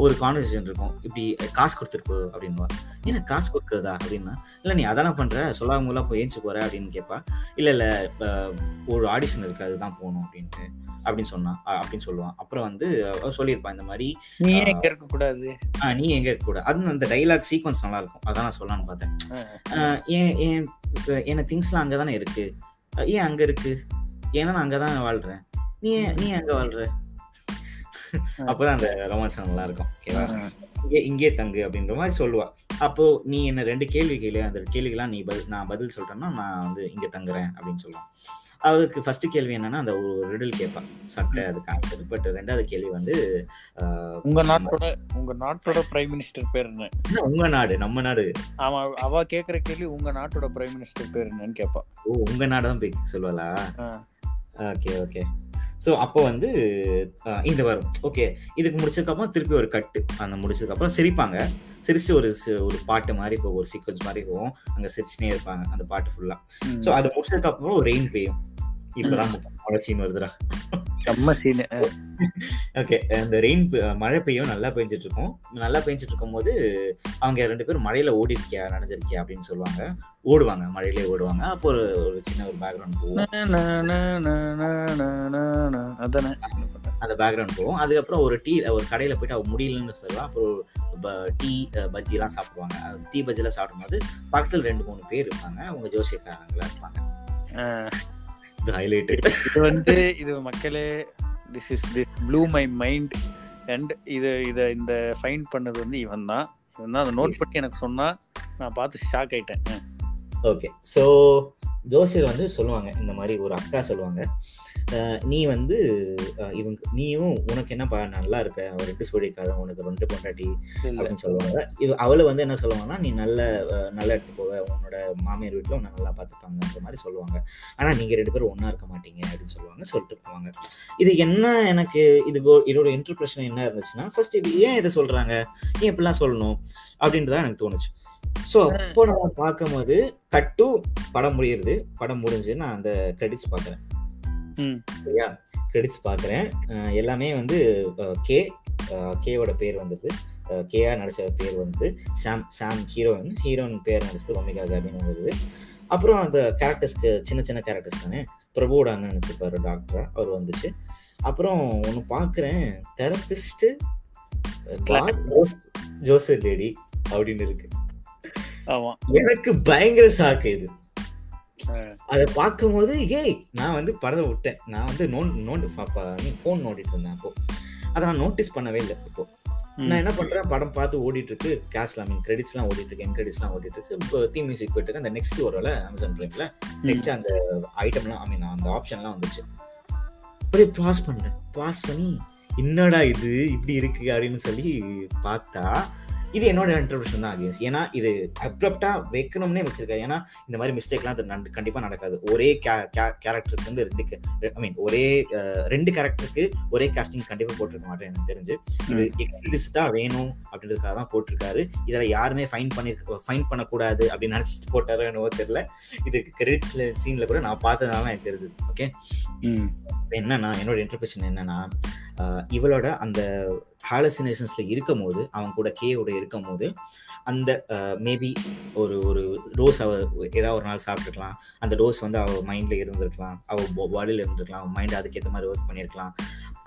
ஒரு கான்வர்சேஷன் இருக்கும். இப்படி காசு கொடுத்துருப்போ அப்படின்வா ஏன்னா காசு கொடுக்குறதா? அப்படின்னா இல்லை நீ அதெல்லாம் பண்ற. சொல்லாமலாம் போய் ஏஞ்சி போற அப்படின்னு கேட்பா இல்லை இல்லை ஒரு ஆடிஷன் இருக்கு. அதுதான் போகணும் அப்படின்ட்டு அப்படின்னு சொன்னான் அப்படின்னு சொல்லுவான். அப்புறம் வந்து சொல்லியிருப்பான் இந்த மாதிரி நீ இங்க இருக்க கூடாது நீ எங்க கூட அது அந்த டைலாக் சீக்வன்ஸ் நல்லா இருக்கும். அதான் நான் சொல்லலாம்னு பார்த்தேன். ஏன் ஏன் என்ன திங்ஸ்லாம் அங்கே தானே இருக்கு? ஏன் அங்க இருக்கு? ஏன்னா நான் அங்கே தான் வாழ்றேன். நீ நீ அங்க வாழ்ற? அப்போதான் அந்த ரொமான்ஸ் நல்லா இருக்கும் ஓகேவா இங்கே இங்கே தங்கு அப்படின்ற மாதிரி சொல்லுவா. அப்போ நீ என்ன ரெண்டு கேள்வி கேளு அந்த கேள்விக்கெல்லாம் நீ பதில் நான் பதில் சொல்றேன்னா நான் வந்து இங்க தங்குறேன் அப்படின்னு சொல்லுவான் அவருக்கு ஃபர்ஸ்ட் கேள்வி என்னன்னா அந்த ஒரு ரிடில் கேட்பான் சட்டை அதுக்கு ஆன்சர் பட் ரெண்டாவது கேள்வி வந்து உங்க நாட்டோட உங்க நாட்டோட பிரைம் மினிஸ்டர் பேர் என்ன? உங்க நாடு நம்ம நாடு? ஆமா அவ கேக்குற கேள்வி உங்க நாட்டோட பிரைம் மினிஸ்டர் பேர் என்னன்னு கேப்பா ஓ உங்க நாடு தான் போய் சொல்லுவாளா? ஆ. ஓகே ஓகே ஸோ அப்போ வந்து இந்த வரும். ஓகே இதுக்கு முடிச்சதுக்கப்புறம் திருப்பி ஒரு கட்டு அந்த முடிச்சதுக்கப்புறம் சிரிப்பாங்க. சிரிச்சு ஒரு ஒரு பாட்டு மாதிரி இப்போ ஒரு சீக்வன்ஸ் மாதிரி போகும் அங்கே சிரிச்சுனே இருப்பாங்க அந்த பாட்டு ஃபுல்லாக. ஸோ அது முடிச்சதுக்கப்புறம் ஒரு ரெயின் பெய்யும். இப்போதான் முக்கியமான சீன் வருதுடா செம்ம சீனு ஓகே அந்த ரெயின் மழை பெய்யும் நல்லா பெஞ்சிட்டு இருக்கும் நல்லா பெஞ்சிட்டு இருக்கும் போது அவங்க ரெண்டு பேரும் மழையில ஓடி இருக்கியா நனைஞ்சிருக்கியா அப்படின்னு சொல்லுவாங்க. ஓடுவாங்க மழையிலே ஓடுவாங்க. அப்போ ஒரு ஒரு சின்ன ஒரு பேக்ரவுண்ட் போகும் அந்த பேக்ரவுண்ட் போகும் அதுக்கப்புறம் ஒரு டீ ஒரு கடையில போயிட்டு அவ முடியலன்னு சொல்லலாம் அப்புறம் டீ பஜ்ஜிலாம் சாப்பிடுவாங்க. டீ பஜ்ஜிலாம் சாப்பிடும்போது பக்கத்துல ரெண்டு மூணு பேர் இருப்பாங்க. அவங்க ஜோசியக்காரங்களா இருப்பாங்க. இது வந்து இது மக்களே this is this blew my mind and இது இதை இந்த ஃபைன் பண்ணது வந்து இவன் தான் இவன் தான் அதை நோட் பண்ணி எனக்கு சொன்னா நான் பார்த்து ஷாக் ஆயிட்டேன். ஓகே ஸோ ஜோசியர் வந்து சொல்லுவாங்க இந்த மாதிரி ஒரு அக்கா சொல்லுவாங்க. நீ வந்து இவங்க நீயும் உனக்கு என்னப்பா நல்லா இருப்ப அவ ரெண்டு சொல்லியிருக்காத உனக்கு ரெண்டு பொண்டாட்டி அப்படின்னு சொல்லுவாங்க. இவ அவளை வந்து என்ன சொல்லுவாங்கன்னா நீ நல்ல நல்ல இடத்துக்கு போவ. உன்னோட மாமியார் வீட்டில் உன்னை நல்லா பார்த்துப்பாங்கன்ற மாதிரி சொல்லுவாங்க. ஆனால் நீங்கள் ரெண்டு பேரும் ஒன்றா இருக்க மாட்டீங்க அப்படின்னு சொல்லுவாங்க சொல்லிட்டு போவாங்க. இது என்ன எனக்கு இது இதோட இன்டர்பிரஷன் என்ன இருந்துச்சுன்னா ஃபர்ஸ்ட் இது ஏன் இதை சொல்கிறாங்க ஏன் இப்படிலாம் சொல்லணும்? அப்படின்றதான் எனக்கு தோணுச்சு. ஸோ அப்போ நம்ம பார்க்கும்போது கட்டு படம் முடியுது. படம் முடிஞ்சு நான் அந்த கிரெடிட்ஸ் பார்க்குறேன். சரியா? கிரெடிட்ஸ் பார்க்குறேன். எல்லாமே வந்து கே கேவோட பேர் வந்தது. கேஆ நடிச்ச பேர் வந்து சாம் சாம் ஹீரோயின். ஹீரோயின் பேர் நடிச்சது ஒமிகா காபின்னு வந்தது. அப்புறம் அந்த கேரக்டர்ஸ்க்கு சின்ன சின்ன கேரக்டர்ஸ் தானே? பிரபுவோட அண்ணன் நினச்சிருப்பாரு டாக்டரா. அவர் வந்துச்சு. அப்புறம் ஒன்று பார்க்குறேன். தெரபிஸ்ட்டு ஜோசப் லேடி அப்படின்னு இருக்கு. ஆமா. எனக்கு பயங்கர ஷாக்கு இது. அதை பார்க்கும்போது ஏய் நான் வந்து படத்தை விட்டேன். நான் வந்து நோன் நோண்டு ஃபோன் நோண்டிட்டு இருந்தேன் அப்போ. அதை நான் நோட்டீஸ் பண்ணவே இல்லை இப்போ. நான் என்ன பண்றேன்? படம் பார்த்து ஓடிட்டு இருக்கு கேஷ்ல மீன் கிரெடிட்ஸ்லாம் ஓடிட்டு இருக்கு என் கிரெடிட்ஸ்லாம் ஓடிட்டு இருக்கு இப்போ தீ மியூசிக் போயிட்டு இருக்கு அந்த நெக்ஸ்ட் வரல அமேசான் பிரைம்ல நெக்ஸ்ட் அந்த ஐட்டம்லாம் ஐ மீன் அந்த ஆப்ஷன்லாம் வந்துச்சு. அப்படியே பாஸ் பண்ணேன் பாஸ் பண்ணி என்னடா இது? இப்படி இருக்கு? அப்படின்னு சொல்லி பார்த்தா இது என்னோட இன்டர்பிரேஷன் தான் ஆகியன்ஸ் ஏன்னா இது அப்ரப்டா வைக்கணும்னே வச்சிருக்காரு ஏன்னா இந்த மாதிரி மிஸ்டேக்லாம் அது கண்டிப்பா நடக்காது. ஒரே கேரக்டருக்கு வந்து ரெண்டு ஐ மீன் ஒரே ரெண்டு கேரக்டருக்கு ஒரே காஸ்டிங் கண்டிப்பா போட்டிருக்க மாட்டேன் எனக்கு தெரிஞ்சு. இது எக்ஸ்பிளிசிட்டா வேணும் அப்படின்றதுக்காக தான் போட்டிருக்காரு. இதுல யாருமே ஃபைன் பண்ணி ஃபைன் பண்ணக்கூடாது அப்படின்னு நினைச்சிட்டு போட்டாரோ என்னவோ தெரியல. இதுக்கு கிரெடிட்ஸ்ல சீன்ல கூட நான் பார்த்ததுனால எனக்கு தெரிஞ்சது. ஓகே. என்னன்னா என்னோட இன்டர்பிரேஷன் என்னன்னா இவளோட அந்த ஹாலசினேஷன்ஸ்ல இருக்கும் போது அவன் கூட கேயோட இருக்கும் போது அந்த மேபி ஒரு ஒரு டோஸ் அவ ஏதாவது ஒரு நாள் சாப்பிட்டுருக்கலாம். அந்த டோஸ் வந்து அவள் மைண்டில் இருந்திருக்கலாம். அவள் பாடியில் இருந்திருக்கலாம். அவ மைண்ட் அதுக்கேற்ற மாதிரி ஒர்க் பண்ணியிருக்கலாம்.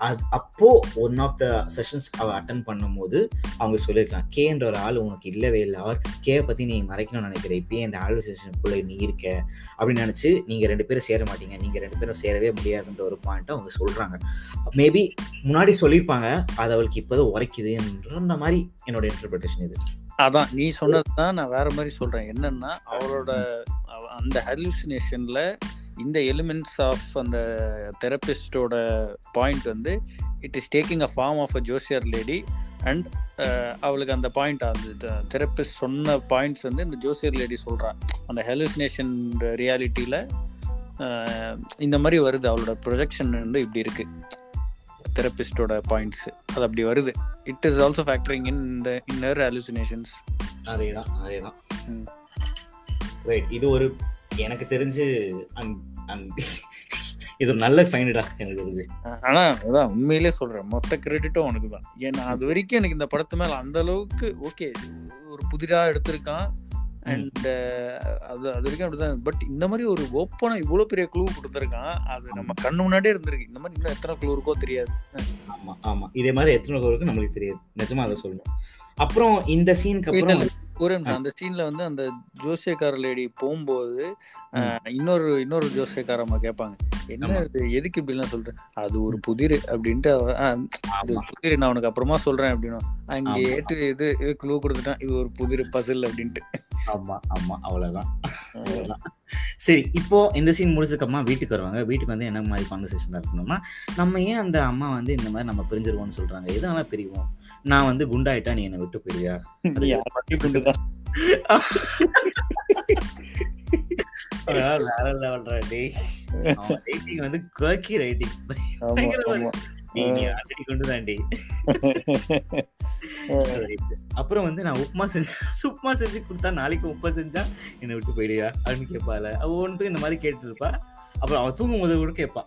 அது அப்போது ஒன் ஆஃப் த செஷன்ஸ் அவள் அட்டன் பண்ணும்போது அவங்க சொல்லியிருக்கலாம் கேன்ற ஒரு ஆள் உனக்கு இல்லவே இல்லை. அவர் கே பற்றி நீ மறைக்கணும்னு நினைக்கிற. இப்பயே இந்த ஆல்வசேஷனுக்குள்ள நீ இருக்க. அப்படின்னு நினச்சி நீங்கள் ரெண்டு பேரும் சேர மாட்டீங்க. நீங்கள் ரெண்டு பேரும் சேரவே முடியாதுன்ற ஒரு பாயிண்ட்டை அவங்க சொல்கிறாங்க மேபி முன்னாடி சொல்லியிருப்பாங்க அது அவளுக்கு இப்போதான் உரைக்குதுன்ற மாதிரி என்னோட இன்டர்பிரிட்டேஷன் இது. அதான் நீ சொன்னது தான் நான் வேற மாதிரி சொல்கிறேன் என்னன்னா அவளோட அந்த ஹாலுசினேஷன்ல இந்த எலிமெண்ட்ஸ் ஆஃப் அந்த தெரபிஸ்டோட பாயிண்ட் வந்து it is taking a form of a ஜோசியர் லேடி அண்ட் அவளுக்கு அந்த பாயிண்ட் அந்த தெரபிஸ்ட் சொன்ன பாயிண்ட்ஸ் வந்து இந்த ஜோசியர் லேடி சொல்றா அந்த ஹெலுசினேஷன் ரியாலிட்டியில இந்த மாதிரி வருது. அவளோட ப்ரொஜெக்ஷன் வந்து இப்படி இருக்கு. தெரபிஸ்டோட பாயிண்ட்ஸ் அது அப்படி வருது. It is also factoring in இந்த இன்னர் ஹாலுசினேஷன்ஸ் அதேதான் அதேதான். ம். ரைட் இது ஒரு எனக்கு தெரிஞ்சு இது நல்ல ஃபைனடா எனக்கு தெரிஞ்சு. ஆனா அதான் உண்மையிலே சொல்றேன். மொத்த கிரெடிட்டும் அவனுக்கு தான். ஏன்னா அது வரைக்கும் எனக்கு இந்த படத்து மேல அந்த அளவுக்கு ஓகே ஒரு புதிரா எடுத்திருக்கான். அண்ட் அது அது வரைக்கும் அப்படிதான் பட் இந்த மாதிரி ஒரு ஓப்பனா இவ்வளவு பெரிய க்ளூ கொடுத்துருக்கான் அது நம்ம கண்ணு முன்னாடியே இருந்திருக்கு. இந்த மாதிரி இன்னும் எத்தனை க்ளூ இருக்கோ தெரியாது. ஆமா ஆமா. இதே மாதிரி எத்தனை பேருக்கு நம்மளுக்கு தெரியாது. நிஜமா அதை சொல்லணும். அப்புறம் இந்த சீனுக்கு அப்புறம் ஒரு நிமிஷம் அந்த சீன்ல வந்து அந்த ஜோசியக்கார லேடி போகும்போது இன்னொரு இன்னொரு ஜோசியக்காரம்மா கேட்பாங்க. என்ன எதுக்கு இப்படிலாம் சொல்றேன் அது ஒரு புதிர் அப்படின்ட்டு அது புதிர் நான் உனக்கு அப்புறமா சொல்றேன் அப்படின்னா அங்க. ஏட்டு இது இது க்ளூ கொடுத்துட்டான். இது ஒரு புதிர் பசில் அப்படின்ட்டு. ஆமா ஆமா அவ்வளவுதான். சரி இப்போ இந்த சீன் முடிச்சதுக்கு அம்மா வீட்டுக்கு வருவாங்க. வீட்டுக்கு வந்து என்ன மாதிரி கான்வர்சேஷன் இருக்கணும்னா நம்ம ஏன் அந்த அம்மா வந்து இந்த மாதிரி நம்ம பிரிஞ்சிருவோம்னு சொல்றாங்க? எதனால பிரிவோம்? நான் வந்து குண்டாயிட்டா நீ என்னை விட்டு போயிருவியா வேற அவன் ரைட்டிங் வந்து quirky ரைட்டிங் நீ நீ ஆல்ரெடி கொண்டு தாண்டி. அப்புறம் வந்து நான் உப்புமா செஞ்சு உப்புமா செஞ்சு கொடுத்தா நாளைக்கு உப்புமா செஞ்சா என்னை விட்டு போயிடுயா அப்படின்னு கேட்பாள். அவ ஒன்றுக்கு இந்த மாதிரி கேட்டு இருப்பா அப்புறம் அவ தூங்கும் போது கூட கேட்பா.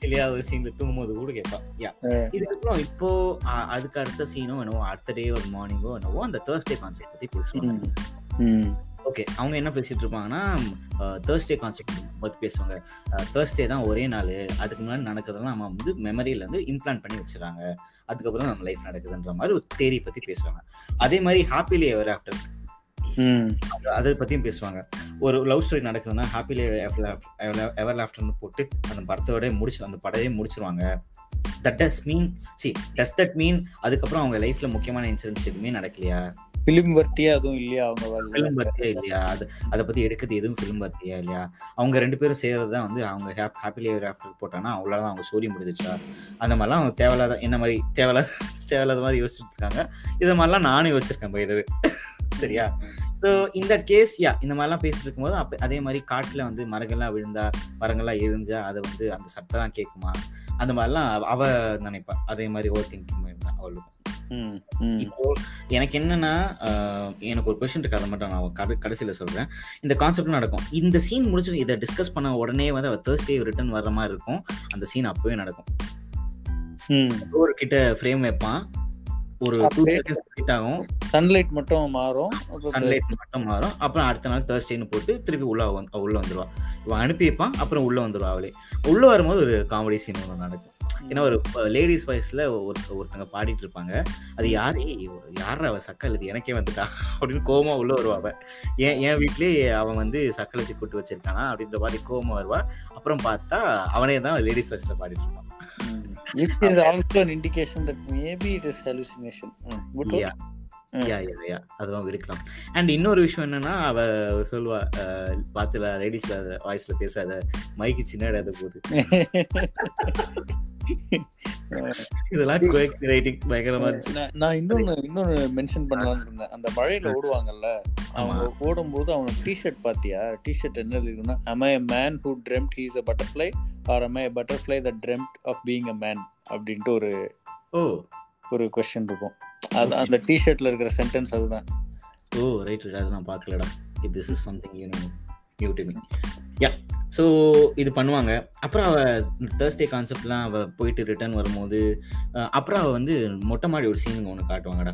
இல்லையா ஒரு சீன்ல தூங்கும் போது கூட கேட்பா. யா. இதுக்கப்புறம் இப்போ அதுக்கு அடுத்த சீனோ என்னவோ அடுத்த டே ஒரு மார்னிங்கோ என்னவோ அந்த தேர்ஸ்டே கான்செப்ட் பத்தி பேசுவாங்க. ஓகே அவங்க என்ன பேசிட்டு இருப்பாங்கன்னா தேர்ஸ்டே கான்செப்ட் பற்றி பேசுவாங்க. தேர்ஸ்டே தான் ஒரே நாள். அதுக்கு முன்னாடி நடக்கிறதெல்லாம் நம்ம வந்து மெமரியில இருந்து இம்ப்ளான் பண்ணி வச்சிடறாங்க. அதுக்கப்புறம் தான் நம்ம லைஃப் நடக்குதுன்ற மாதிரி ஒரு தேரி பற்றி பேசுவாங்க. அதே மாதிரி ஹாப்பிலி எவர் ஆஃப்டர். அதை பற்றியும் பேசுவாங்க. ஒரு லவ் ஸ்டோரி நடக்குதுன்னா ஹாப்பிலி எவர் ஆஃப்டர்னு போட்டு அந்த படத்தோட முடிச்சு அந்த படையே முடிச்சிருவாங்க. That does mean see does that mean அதுக்கப்புறம் அவங்க லைஃப்ல முக்கியமான இன்சிடென்ட்ஸ் எதுவுமே நடக்கலையா? ஃபிலிம் வர்த்தியா எதுவும் இல்லையா அவங்க ஃபிலிம் வர்த்தியா பர்த்தியா இல்லையா? அது அதை பத்தி எடுக்கிறது எதுவும் ஃபிலிம் வர்த்தியா இல்லையா? அவங்க ரெண்டு பேரும் செய்யறது தான் வந்து அவங்க ஹாப்பிலி ஆஃப்டர் போட்டாங்கன்னா அவ்வளோதான் அவங்க ஸ்டோரி முடிஞ்சிச்சா அந்த மாதிரிலாம் அவங்க தேவையில்லாத என்ன மாதிரி தேவையில்லாத தேவையில்லாத மாதிரி யோசிச்சுட்டு இருக்காங்க. இது மாதிரிலாம் நானும் யோசிச்சிருக்கேன் பை இதுவே சரியா? ஸோ இந்த கேஸ் யா இந்த மாதிரிலாம் பேசிட்டு இருக்கும்போது அப்போ அதே மாதிரி காட்டில் வந்து மரங்கள்லாம் விழுந்தா மரங்கள்லாம் எரிஞ்சா அதை வந்து அந்த சத்தம் கேட்குமா அந்த மாதிரிலாம் அவ- நினைப்பா. அதே மாதிரி ஓவர் திங்கிங் இருந்தா அவளுக்கும். இப்போ எனக்கு என்னன்னா எனக்கு ஒரு கொஸ்டின் இருக்கு. அதை மட்டும் நான் கதை கடைசியில சொல்றேன். இந்த கான்செப்ட் நடக்கும். இந்த சீன் முடிச்சு இதை டிஸ்கஸ் பண்ண உடனே வந்து அவ தேர்ஸ்டே ரிட்டர்ன் வர்ற மாதிரி இருக்கும். அந்த சீன் அப்பவே நடக்கும். ம். ஒரு கிட்ட ஃப்ரேம் வைப்பான். ஒரு ஆகும். சன்லைட் மட்டும் மாறும். சன்லைட் மட்டும் மாறும். அப்புறம் அடுத்த நாள் தேர்ஸ்டேன்னு போட்டு திருப்பி உள்ள உள்ள வந்துருவா இவன் அனுப்பி வைப்பான். அப்புறம் உள்ள வந்துருவா அவளே. உள்ள வரும்போது ஒரு காமெடி சீன் ஒன்று நடக்கும். ஏன்னா ஒரு லேடிஸ் வாய்ஸ்ல ஒரு ஒருத்தங்க பாடிட்டு இருப்பாங்க. அது யாரு? யார் அவ? சக்கல் இது எனக்கே வந்துட்டா. அப்படின்னு கோமா உள்ள வருவா அவ. என் என் வீட்லயே அவன் வந்து சக்கலத்தை போட்டு வச்சிருக்கானா அப்படின்ற மாதிரி கோமா வருவா. அப்புறம் பார்த்தா அவனே தான் லேடிஸ் வாய்ஸ்ல பாடிட்டு இருப்பான். Which is also an indication that maybe it is hallucination. Good one. Yeah. யா யா அதுவும் இருக்கலாம். அண்ட் இன்னொரு விஷயம் என்னன்னா அவ சொல்லுவா பாத்துல லேடிஸ்ல வாய்ஸ்ல பேசாத. மைக்கு சின்ன போகுது இதெல்லாம் ரைட்டிங் பயங்கரமா நான் இன்னொன்னு இன்னொன்னு மென்ஷன் பண்ணலாம்னு இருந்தேன். அந்த மழையில ஓடுவாங்கல்ல அவங்க ஓடும்போது அவன் டிஷர்ட் பாத்தியா டிஷர்ட் என்ன இருக்குன்னா man who dreamt he is a butterfly? Or am I a butterfly that dreamt of being a man? அப்படின்ட்டு ஒரு ஓ. ஒரு கொஸ்டின் இருக்கும். அது அந்த டிஷர்ட்ல இருக்கிற சென்டென்ஸ் அதுதான். ஓ ரைட் அது நான் பார்க்கலடா. This is something you know new to me ya so இது பண்ணுவாங்க. அப்புறம் அவ தேர்ஸ்டே கான்செப்ட்லாம் அவ போயிட்டு ரிட்டர்ன் வரும்போது அப்புறம் அவ வந்து மொட்டை மாடி ஒரு சீன் ஒன்று காட்டுவாங்கடா.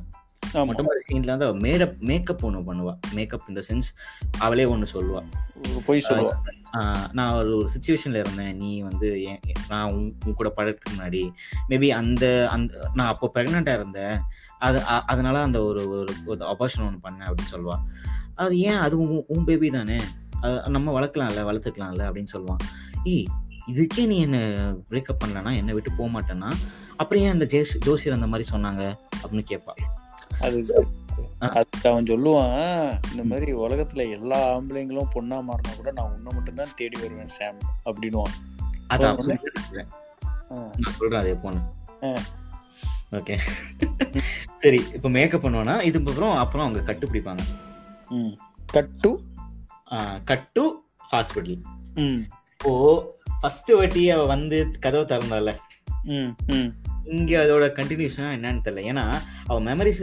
மொட்டை மாடி சீன்ல வந்து அவ மேடப் மேக்கப் ஒன்று பண்ணுவா. மேக்கப் இந்த சென்ஸ் அவளே ஒன்று சொல்லுவா. ஒரு பொய் நான் ஒரு ஒரு சுச்சுவேஷன்ல இருந்தேன். நீ வந்து என்- நான் உன் கூட பழகிறதுக்கு முன்னாடி மேபி அந்த அந்த நான் அப்போ ப்ரெக்னெண்ட்டாக இருந்தேன். அது அதனால அந்த ஒரு ஒரு ஆபரேஷன் ஒன்று பண்ணேன் அப்படின்னு சொல்லுவா. அது ஏன்? அது உன் பேபி தானே. நம்ம வளர்க்கலாம்ல வளர்த்துக்கலாம்ல அப்படின்னு சொல்லுவான். ஏய் இதுக்கே நீ என்ன பிரேக்கப் பண்ணலன்னா என்னை விட்டு போக மாட்டேன்னா அப்புறம் ஏன் அந்த ஜேஸ் ஜோசியர் அந்த மாதிரி சொன்னாங்க? அப்படின்னு கேட்பா. அது அவன் சொல்லுவான் இந்த மாதிரி உலகத்துல எல்லா ஆம்பளைங்களும் பொண்ணா மாறினா கூட நான் உன்னை மட்டும் தான் தேடி வருவேன் சாம் அப்படின்னுவான். அது ஆ. அப்படி ஆ. நான் சொல்றேன் அதே ஆ. ஓகே சரி இப்போ மேக்கப் பண்ணுவானா இது அப்புறம் அப்புறம் அவங்க கட்டு பிடிப்பாங்க ம் கட்டு கட்டு ஹாஸ்பிட்டல் இப்போ ஃபர்ஸ்ட் வாட்டி அவ வந்து கதவை திறந்தால இங்க அதோட கண்டினியூஷனா என்னன்னு தெரியல. ஏன்னா அவ மெமரிஸ்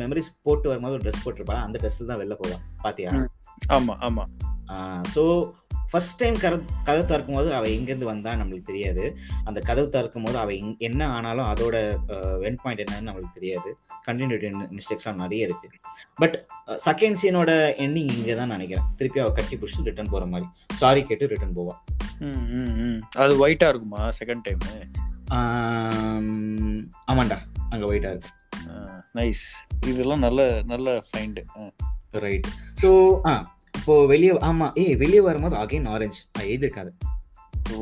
மெமரிஸ் போட்டு வரும்போது ஒரு ட்ரெஸ் போட்டிருப்பா அந்த ட்ரெஸ்ல தான் வெளில போவான் பாத்தியா. ஆமா ஆமா. ஸோ ஃபர்ஸ்ட் டைம் கத கதவு திறக்கும் போது அவள் எங்கேருந்து வந்தா நம்மளுக்கு தெரியாது. அந்த கதவு திறக்கும் போது அவள் என்ன ஆனாலும் அதோட எண்ட் பாயிண்ட் என்னன்னு நம்மளுக்கு தெரியாது. கண்டினியூட்டி மிஸ்டேக்ஸ்லாம் நிறைய இருக்கு. பட் செகண்ட் சீனோட எண்டிங் இங்கே தான் நினைக்கிறேன். திருப்பி அவள் கட்டி பிடிச்சி ரிட்டர்ன் போகிற மாதிரி. சாரி கேட்டு ரிட்டர்ன் போவாள் ம் ம் ம். அது ஒயிட்டா இருக்குமா செகண்ட் டைம் ஆமாண்டா. அங்கே ஒயிட்டாக இருக்கு. நைஸ் இதெல்லாம் நல்ல நல்ல ஃபைண்டு ரைட் ஸோ ஆ இப்போ வெளியே ஆமா ஏய் வெளியே வரும்போது அகைன் ஆரஞ்சு நான் எழுதிருக்காது ஓ.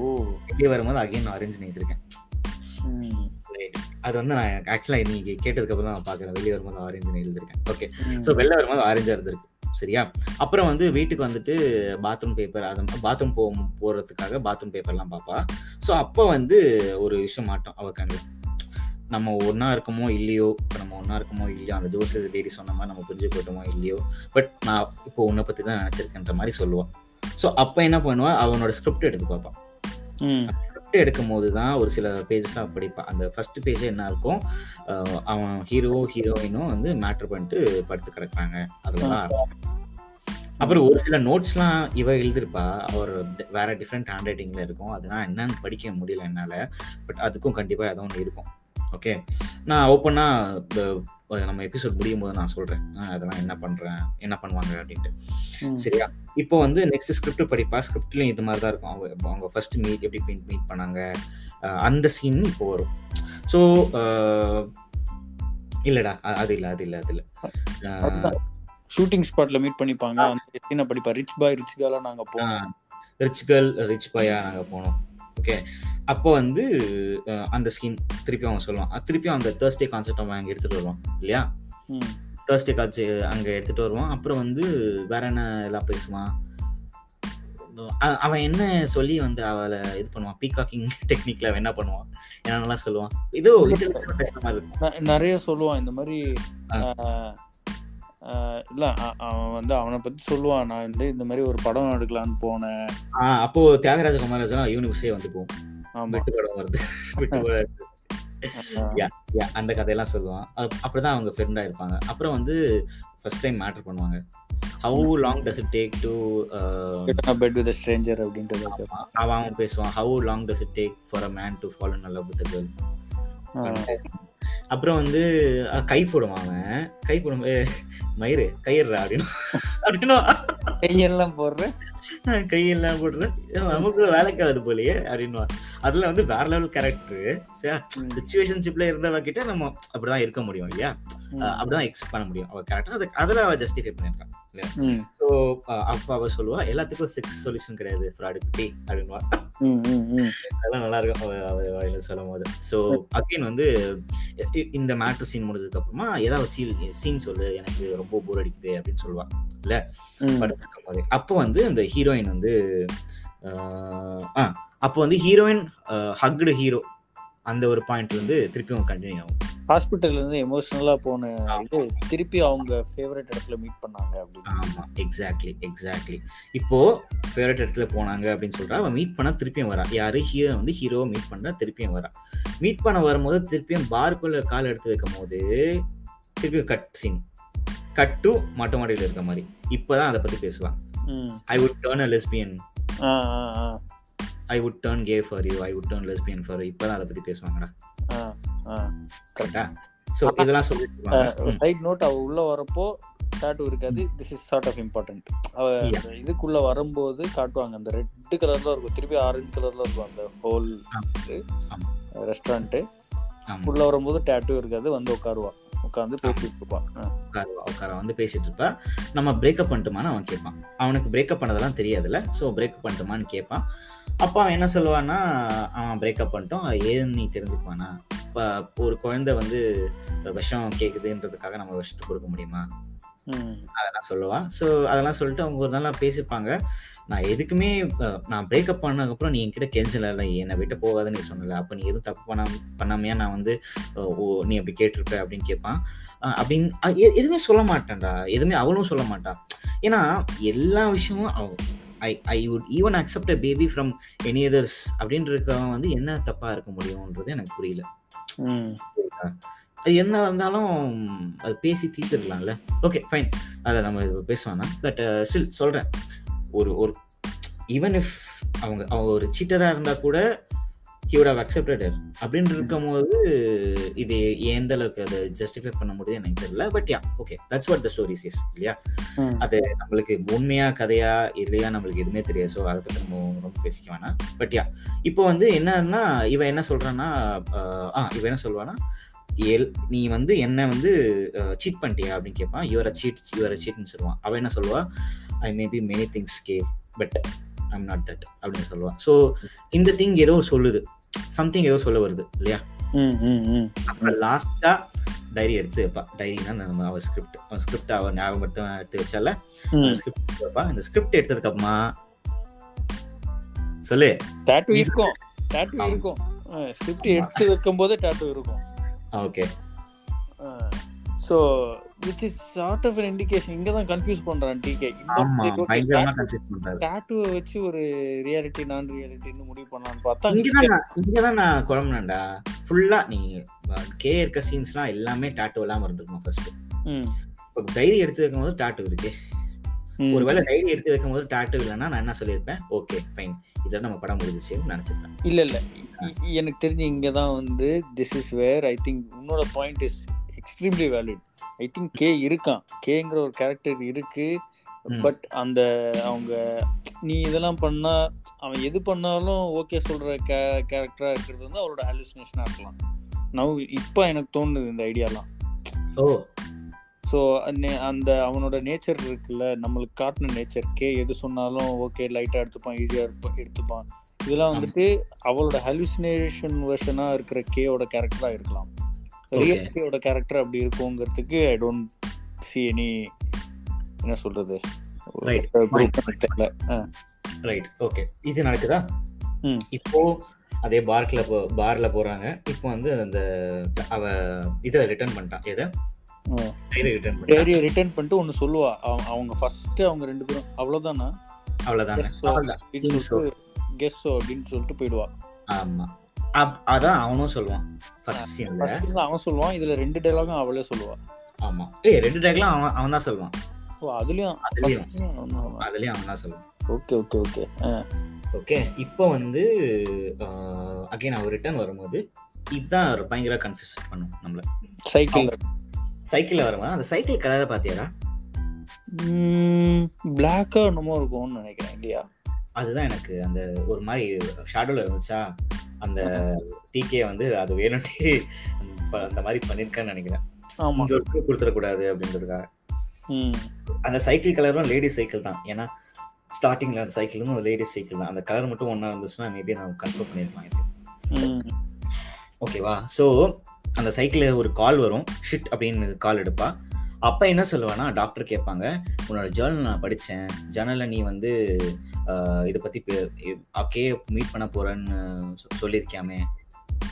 வெளியே வரும்போது அகைன் ஆரஞ்சு எழுதிருக்கேன் ம். Right. அது வந்து நான் ஆக்சுவலாக நீங்க கேட்டதுக்கு அப்புறம் தான் நான் பார்க்குறேன். வெளியே வரும்போது ஆரஞ்சு எழுதிருக்கேன் ஓகே. ஸோ வெளில வரும்போது ஆரஞ்சா இருந்திருக்கு. சரியா? அப்புறம் வந்து வீட்டுக்கு வந்துட்டு பாத்ரூம் பேப்பர் அது பாத்ரூம் போ போகிறதுக்காக பாத்ரூம் பேப்பர்லாம் பார்ப்பா ஸோ அப்போ வந்து ஒரு விஷயம் மாட்டோம் அவ கண்ணில் நம்ம ஒன்றா இருக்கமோ இல்லையோ இப்போ நம்ம ஒன்றா இருக்கமோ இல்லையோ அந்த ஜோசஸ் லேடி சொன்ன மாதிரி நம்ம புரிஞ்சு போயிட்டோமோ இல்லையோ பட் நான் இப்போ உன்னை பற்றி தான் நினச்சிருக்கேன்ற மாதிரி சொல்லுவான் ஸோ அப்போ என்ன பண்ணுவான் அவனோட ஸ்கிரிப்ட் எடுத்து பார்ப்பான் எடுக்கும் போது தான் ஒரு சில பேஜஸ்லாம் படிப்பான் அந்த ஃபர்ஸ்ட் பேஜே என்ன இருக்கும்? அவன் ஹீரோ ஹீரோயினும் வந்து மேட்ரு பண்ணிட்டு படுத்து கிடக்குறாங்க. அதெல்லாம் அப்புறம் ஒரு சில நோட்ஸ்லாம் இவ எழுதிருப்பா. அவர் வேற டிஃப்ரெண்ட் ஹேண்ட் ரைட்டிங்ல இருக்கும். அதெல்லாம் என்னன்னு படிக்க முடியல என்னால. பட் அதுக்கும் கண்டிப்பா ஏதோ ஒன்று இருக்கும். ஓகே நான் ஓப்பனா நம்ம எபிசோட் முடியும் போது நான் சொல்றேன். அதெல்லாம் என்ன பண்றேன்? என்ன பண்ணுவாங்க? அப்படின்ட்டு. சரியா? இப்போ வந்து நெக்ஸ்ட் ஸ்கிரிப்ட் படிப்பா? ஸ்கிரிப்ட்லயும் இது மாதிரி தான் இருக்கும். அவங்க அவங்க ஃபர்ஸ்ட் மீட் எப்படி மீட் பண்ணாங்க? அந்த சீன் இப்போ வரும். ஸோ இல்லடா அது இல்லை அது இல்லை அது இல்லை. ஷூட்டிங் ஸ்பாட்ல மீட் பண்ணிப்பாங்க. அந்த சீனை படிப்பா? ரிச் பாய் ரிச் கேர்லா நாங்க போனோம். ரிச் கேர்ள் ரிச் பாயா நாங்கள் போனோம். ஓகே. அப்போ வந்து அந்த ஸ்கீம் திருப்பி அவன் சொல்லுவான் அது திருப்பி அந்த தேர்ஸ்டே கான்செப்ட் அவன் அங்கே எடுத்துகிட்டு வருவான் இல்லையா. தேர்ஸ்டே காட்சி அங்கே எடுத்துகிட்டு வருவான். அப்புறம் வந்து வேற என்ன எல்லாம் பேசுவான்? அவன் என்ன சொல்லி வந்து அவளை இது பண்ணுவான்? பீகாக்கிங் டெக்னிக்ல அவன் என்ன பண்ணுவான்? என்னென்னலாம் சொல்லுவான்? இதோ பேசுற மாதிரி நிறைய சொல்லுவான். இந்த மாதிரி இல்ல அவன் வந்து அவனை பத்தி சொல்லுவான். நான் வந்து இந்த மாதிரி ஒரு படம் எடுக்கலான்னு போனேன். ஆ, அப்போ தியாகராஜ குமாரராஜன் யூனிவர்ஸே வந்து போகும். வெட்டு படம் வருது. அந்த கதையெல்லாம் சொல்லுவான். அப்~ அப்படிதான் அவங்க ஃப்ரெண்டா இருப்பாங்க. அப்புறம் வந்து ஃபர்ஸ்ட் டைம் மேட்டர் பண்ணுவாங்க. How long does it take to with a stranger அப்படின்றது. அவன் அவன் பேசுவான். How long does it take for a man to follow love with girl அப்புறம் வந்து கை போடுவான் அவன். கை போடும் ஏ, மயிறு கயிறுறா அப்படின்னு. அப்படின்னா கையெல்லாம் போடுறேன் கையெல்லாம் போடுற. நமக்கு வேலைக்கு ஆகுது போலயே அப்படின்னு அதுல வந்து வேற லெவல் கேரக்டர் சுச்சுவேஷன்ஷிப்ல இருந்தவ கிட்ட நம்ம அப்படிதான் இருக்க முடியும் இல்லையா? அப்படிதான் எக்ஸ்பெக்ட் பண்ண முடியும். அவ கேரக்டர் அது அதுல அவ ஜஸ்டிஃபை பண்ணிருக்கான் ஸோ அப்ப அவ சொல்லுவா எல்லாத்துக்கும் செக்ஸ் சொல்யூஷன் கிடையாது ஃப்ராடு குட்டி அப்படின்வா. அதெல்லாம் நல்லா இருக்கும் வாயில சொல்லும் போது ஸோ அகைன் வந்து இந்த மேட்ரு சீன் முடிஞ்சதுக்கு அப்புறமா ஏதாவது சீன் சீன் சொல்லு எனக்கு ரொம்ப போர் அடிக்குது அப்படின்னு சொல்லுவா. ம். படுத்திருக்கும் போது அப்போ வந்து அந்த ஹீரோயின் வந்து ஆ அப்போ வந்து ஹீரோயின் ஹக்டு ஹீரோ அந்த ஒரு பாயிண்ட் வந்து திருப்பியும் கண்டினியூ ஆகும். ஹாஸ்பிட்டல்ல இருந்து எமோஷனலா போன இது திருப்பி அவங்க ஃபேவரட் இடத்துல மீட் பண்ணாங்க அப்படின்னு. ஆமா எக்ஸாக்ட்லி எக்ஸாக்ட்லி இப்போ ஃபேவரட் இடத்துல போனாங்க அப்படின்னு சொல்றா அவன் மீட் பண்ண திருப்பியும் வரா. யாரு? ஹீரோ வந்து ஹீரோவை மீட் பண்ண திருப்பியும் வரா. மீட் பண்ண வரும்போது திருப்பியும் பார்க்குள்ள கால் எடுத்து வைக்கும் போது திருப்பியும் கட் சீன் கட் டு மொட்டை மாடியில் இருக்க மாதிரி. இப்போதான் அதை பத்தி பேசுவான். I would turn a lesbian I would turn gay for you I would turn lesbian for இப்போதான் அதை பத்தி பேசுவாங்கடா. ஆ, ஆ. கரெக்டா ஸோ இதெல்லாம் சொல்லிட்டு சைட் நோட் அவ உள்ள வரப்போ டாட்டூ இருக்காது. This is sort of important அவ இதுக்குள்ள வரும்போது காட்டுவாங்க. அந்த ரெட் கலர்ல இருக்கும். திருப்பி ஆரஞ்சு கலர்ல இருக்கும் அந்த ஹோல் ஆமா. ரெஸ்டாரண்ட் ஆமா. உள்ள வரும்போது டாட்டூ இருக்காது. வந்து உட்காருவா. உட்காந்து பேசிட்டு இருப்பான் உட்காருவா உட்கார வந்து பேசிட்டு இருப்பா நம்ம பிரேக்கப் பண்ணிட்டுமான்னு அவன் கேட்பான். அவனுக்கு பிரேக்கப் பண்ணதெல்லாம் தெரியாதுல்ல ஸோ பிரேக்கப் பண்ணிட்டுமான்னு கேட்பான். அப்போ அவன் என்ன சொல்லுவான்னா அவன் பிரேக்கப் பண்ணிட்டோம். ஏதுன்னு ஏன்னு நீ தெரிஞ்சுக்குவானா? இப்போ ஒரு குழந்தை வந்து விஷம் கேட்குதுன்றதுக்காக நம்ம விஷத்தை கொடுக்க முடியுமா? அதெல்லாம் சொல்லுவான் ஸோ அதெல்லாம் சொல்லிட்டு அவங்க ஒரு நாளாக பேசிப்பாங்க. நான் எதுக்குமே நான் பிரேக்கப் பண்ணதுக்கப்புறம் நீ என்கிட்ட கெஞ்சல என்னை விட்டு போகாதுன்னு நீ சொன்னல. அப்போ நீ எதுவும் தப்பு பண்ணாம பண்ணாமையா நான் வந்து ஓ நீ அப்படி கேட்டிருப்ப அப்படின்னு கேட்பான். அப்படின்னு எதுவுமே சொல்ல மாட்டான்டா. எதுவுமே அவளும் சொல்ல மாட்டான் ஏன்னா எல்லா விஷயமும் I I would even accept a baby from any others அப்படின்றவன் வந்து என்ன தப்பா இருக்க முடியும்ன்றது எனக்கு புரியல. ம். அது என்ன இருந்தாலும் அது பேசி தீர்த்துருக்கலாம்ல ஓகே ஃபைன் அதை நம்ம பேசுவானா பட் ஸ்டில் சொல்கிறேன் ஒரு ஒரு ஈவன் இஃப் அவங்க அவங்க ஒரு சீட்டராக இருந்தால் கூட he would have accepted her அப்படின்னு இருக்கும்போது இது எந்த அளவுக்கு அதை ஜஸ்டிஃபை பண்ண முடியுது எனக்கு தெரியல. But ya okay that's what the stories is இல்லையா. அது நம்மளுக்கு உண்மையா கதையா இல்லையா நம்மளுக்கு எதுவுமே தெரியாது. ஸோ அதை பற்றி நம்ம ரொம்ப பேசிக்க வேணாம். பட் யா இப்போ வந்து என்னன்னா இவன் என்ன சொல்றான்னா ஆஹ், ஆ இவன் என்ன சொல்லுவான்னா எல் நீ வந்து என்ன வந்து சீட் பண்ணிட்டியா அப்படின்னு கேட்பான் your a cheat your a சீட்னு சொல்லுவான். அவன் என்ன சொல்லுவா? I may be many things K but I'm not that அப்படின்னு சொல்லுவான். ஸோ இந்த திங் ஏதோ சொல்லுது. சம்திங் ஏதோ சொல்ல வருது இல்லையா. அப்புறம் லாஸ்டா டைரி எடுத்து வைப்பா டைரினா நம்ம அவள் ஸ்கிரிப்ட் அவன் ஸ்கிரிப்ட் அவள் ஞாபகப்படுத்த எடுத்து வச்சால ஸ்கிரிப்ட் எடுத்து வைப்பா இந்த ஸ்கிரிப்ட் எடுத்ததுக்கு அப்புறமா சொல்லு. டாட்டூ இருக்கும். டாட்டூ. இருக்கும். ஸ்கிரிப்ட் எடுத்து வைக்கும் போதே டாட்டூ இருக்கும். Okay so which is sort of indication இங்க தான் கன்ஃபியூஸ் பண்றான் டிகே டாட்டூவை வச்சு ஒரு ரியாலிட்டி நான் ரியாலிட்டின்னு முடிவு பண்ணலான்னு பார்த்தா இங்கதான் நான் இங்கதான் நான் குழம்புனேன்டா. ஃபுல்லா நீ கே இருக்க சீன்ஸ்லாம் எல்லாமே டாட்டூ இல்லாம இருந்துக்கணும் ஃபர்ஸ்ட் ம், இப்போ டைரி எடுத்து வைக்கும்போது டாட்டூ இருக்கு. ம். ஒருவேளை டைரி எடுத்து வைக்கும்போது டாட்டூ இல்லைன்னா நான் என்ன சொல்லியிருப்பேன்? ஓகே ஃபைன் இதோட நம்ம படம் முடிஞ்சிச்சுன்னு நினைச்சிருப்பேன் இல்ல இல்ல. எனக்கு தெரிஞ்சு இங்க தான் வந்து this is where I think உன்னோட point is extremely valid I think K இருக்கான். கேங்கிற ஒரு கேரக்டர் இருக்கு. பட் அந்த அவங்க நீ இதெல்லாம் பண்ணா அவன் எது பண்ணாலும் ஓகே சொல்ற கே கேரக்டரா இருக்கிறது வந்து அவரோட ஹாலுசினேஷனா இருக்கலாம். நவ் இப்போ எனக்கு தோணுது இந்த ஐடியாலாம் ஓ. ஸோ அந்த அவனோட நேச்சர் இருக்குல்ல நம்மளுக்கு காட்டின நேச்சர் கே எது சொன்னாலும் ஓகே லைட்டாக எடுத்துப்பான் ஈஸியாக இருப்ப எடுத்துப்பான். இதெல்லாம் வந்துட்டு அவளோட ஹாலுசினேஷன் வெர்ஷனாக இருக்கிற கேயோட கேரக்டராக இருக்கலாம். ரியல் கேயோட கேரக்டர் அப்படி இருக்குங்கிறதுக்கு ஐ டோன்ட் சி எனி என்ன ஆ. ரைட் ஓகே இது நடக்குதா. இப்போ அதே பார்க்ல போ பார்ல போறாங்க. இப்போ வந்து அந்த அவ இதை ரிட்டர்ன் பண்ணிட்டான். எதை? டைரியை ரிட்டர்ன் பண்ணிட்டு? ஒன்று சொல்லுவா. அவங்க- ஃபர்ஸ்ட் அவங்க ரெண்டு பேரும் அவ்வளவுதான். சொல்லிட்டு கெஸ்ஸோ அப்படின்னு சொல்லிட்டு போயிடுவா. ஆமா. அப்- அதான் அவனும் சொல்லுவான். ஃபர்ஸ்ட் சீன்ல அவன் சொல்லுவான். இதுல ரெண்டு டைலாகும் அவளே சொல்லுவா. ஆமா. ஏய் ரெண்டு டேக்லாம் அவன் அவன் தான் சொல்லுவான். ஓ அதுலயும் அதுலயும். அதுலயும் அவன் தான் சொல்லுவான். ஓகே ஓகே ஓகே ஓகே இப்போ வந்து அகைன் அவர் ரிட்டர்ன் வரும்போது இதுதான் பயங்கர கன்ஃபியூஸ் பண்ணும் நம்மள. சைக்கிள் சைக்கிள்ல வரும்போது அந்த சைக்கிள் கலரை பாத்தியாடா? பிளாக்கா என்னமோ இருக்கும்னு நினைக்கிறேன் இல்லையா? அதுதான் எனக்கு. அந்த ஒரு மாதிரி ஷேடோல இருந்துச்சா? அந்த டிகே வந்து அது வேணும்ட்டு அந்த- மாதிரி பண்ணிருக்கான்னு நினைக்கிறேன். ஆமா. ஒரு கொடுத்துடக்கூடாது அப்படின்றதுக்காக. அந்த சைக்கிள் கலரும் லேடிஸ் சைக்கிள் தான். ஏன்னா ஸ்டார்டிங்ல அந்த சைக்கிள் வந்து லேடிஸ் சைக்கிள் தான். அந்த கலர் மட்டும் ஒன்றா இருந்துச்சுன்னா மேபி நான் கன்ஃபார்ம் பண்ணிருக்கலாம் இது. ஓகேவா ஸோ அந்த சைக்கிளில் ஒரு கால் வரும். ஷிட் அப்படின்னு கால் எடுப்பா. அப்போ என்ன சொல்லுவேன்னா டாக்டர் கேட்பாங்க உன்னோட ஜேர்னல் நான் படித்தேன் ஜேர்னலில் நீ வந்து இதை பற்றி அக்கே மீட் பண்ண போகிறேன்னு சொல்லியிருக்கியாமே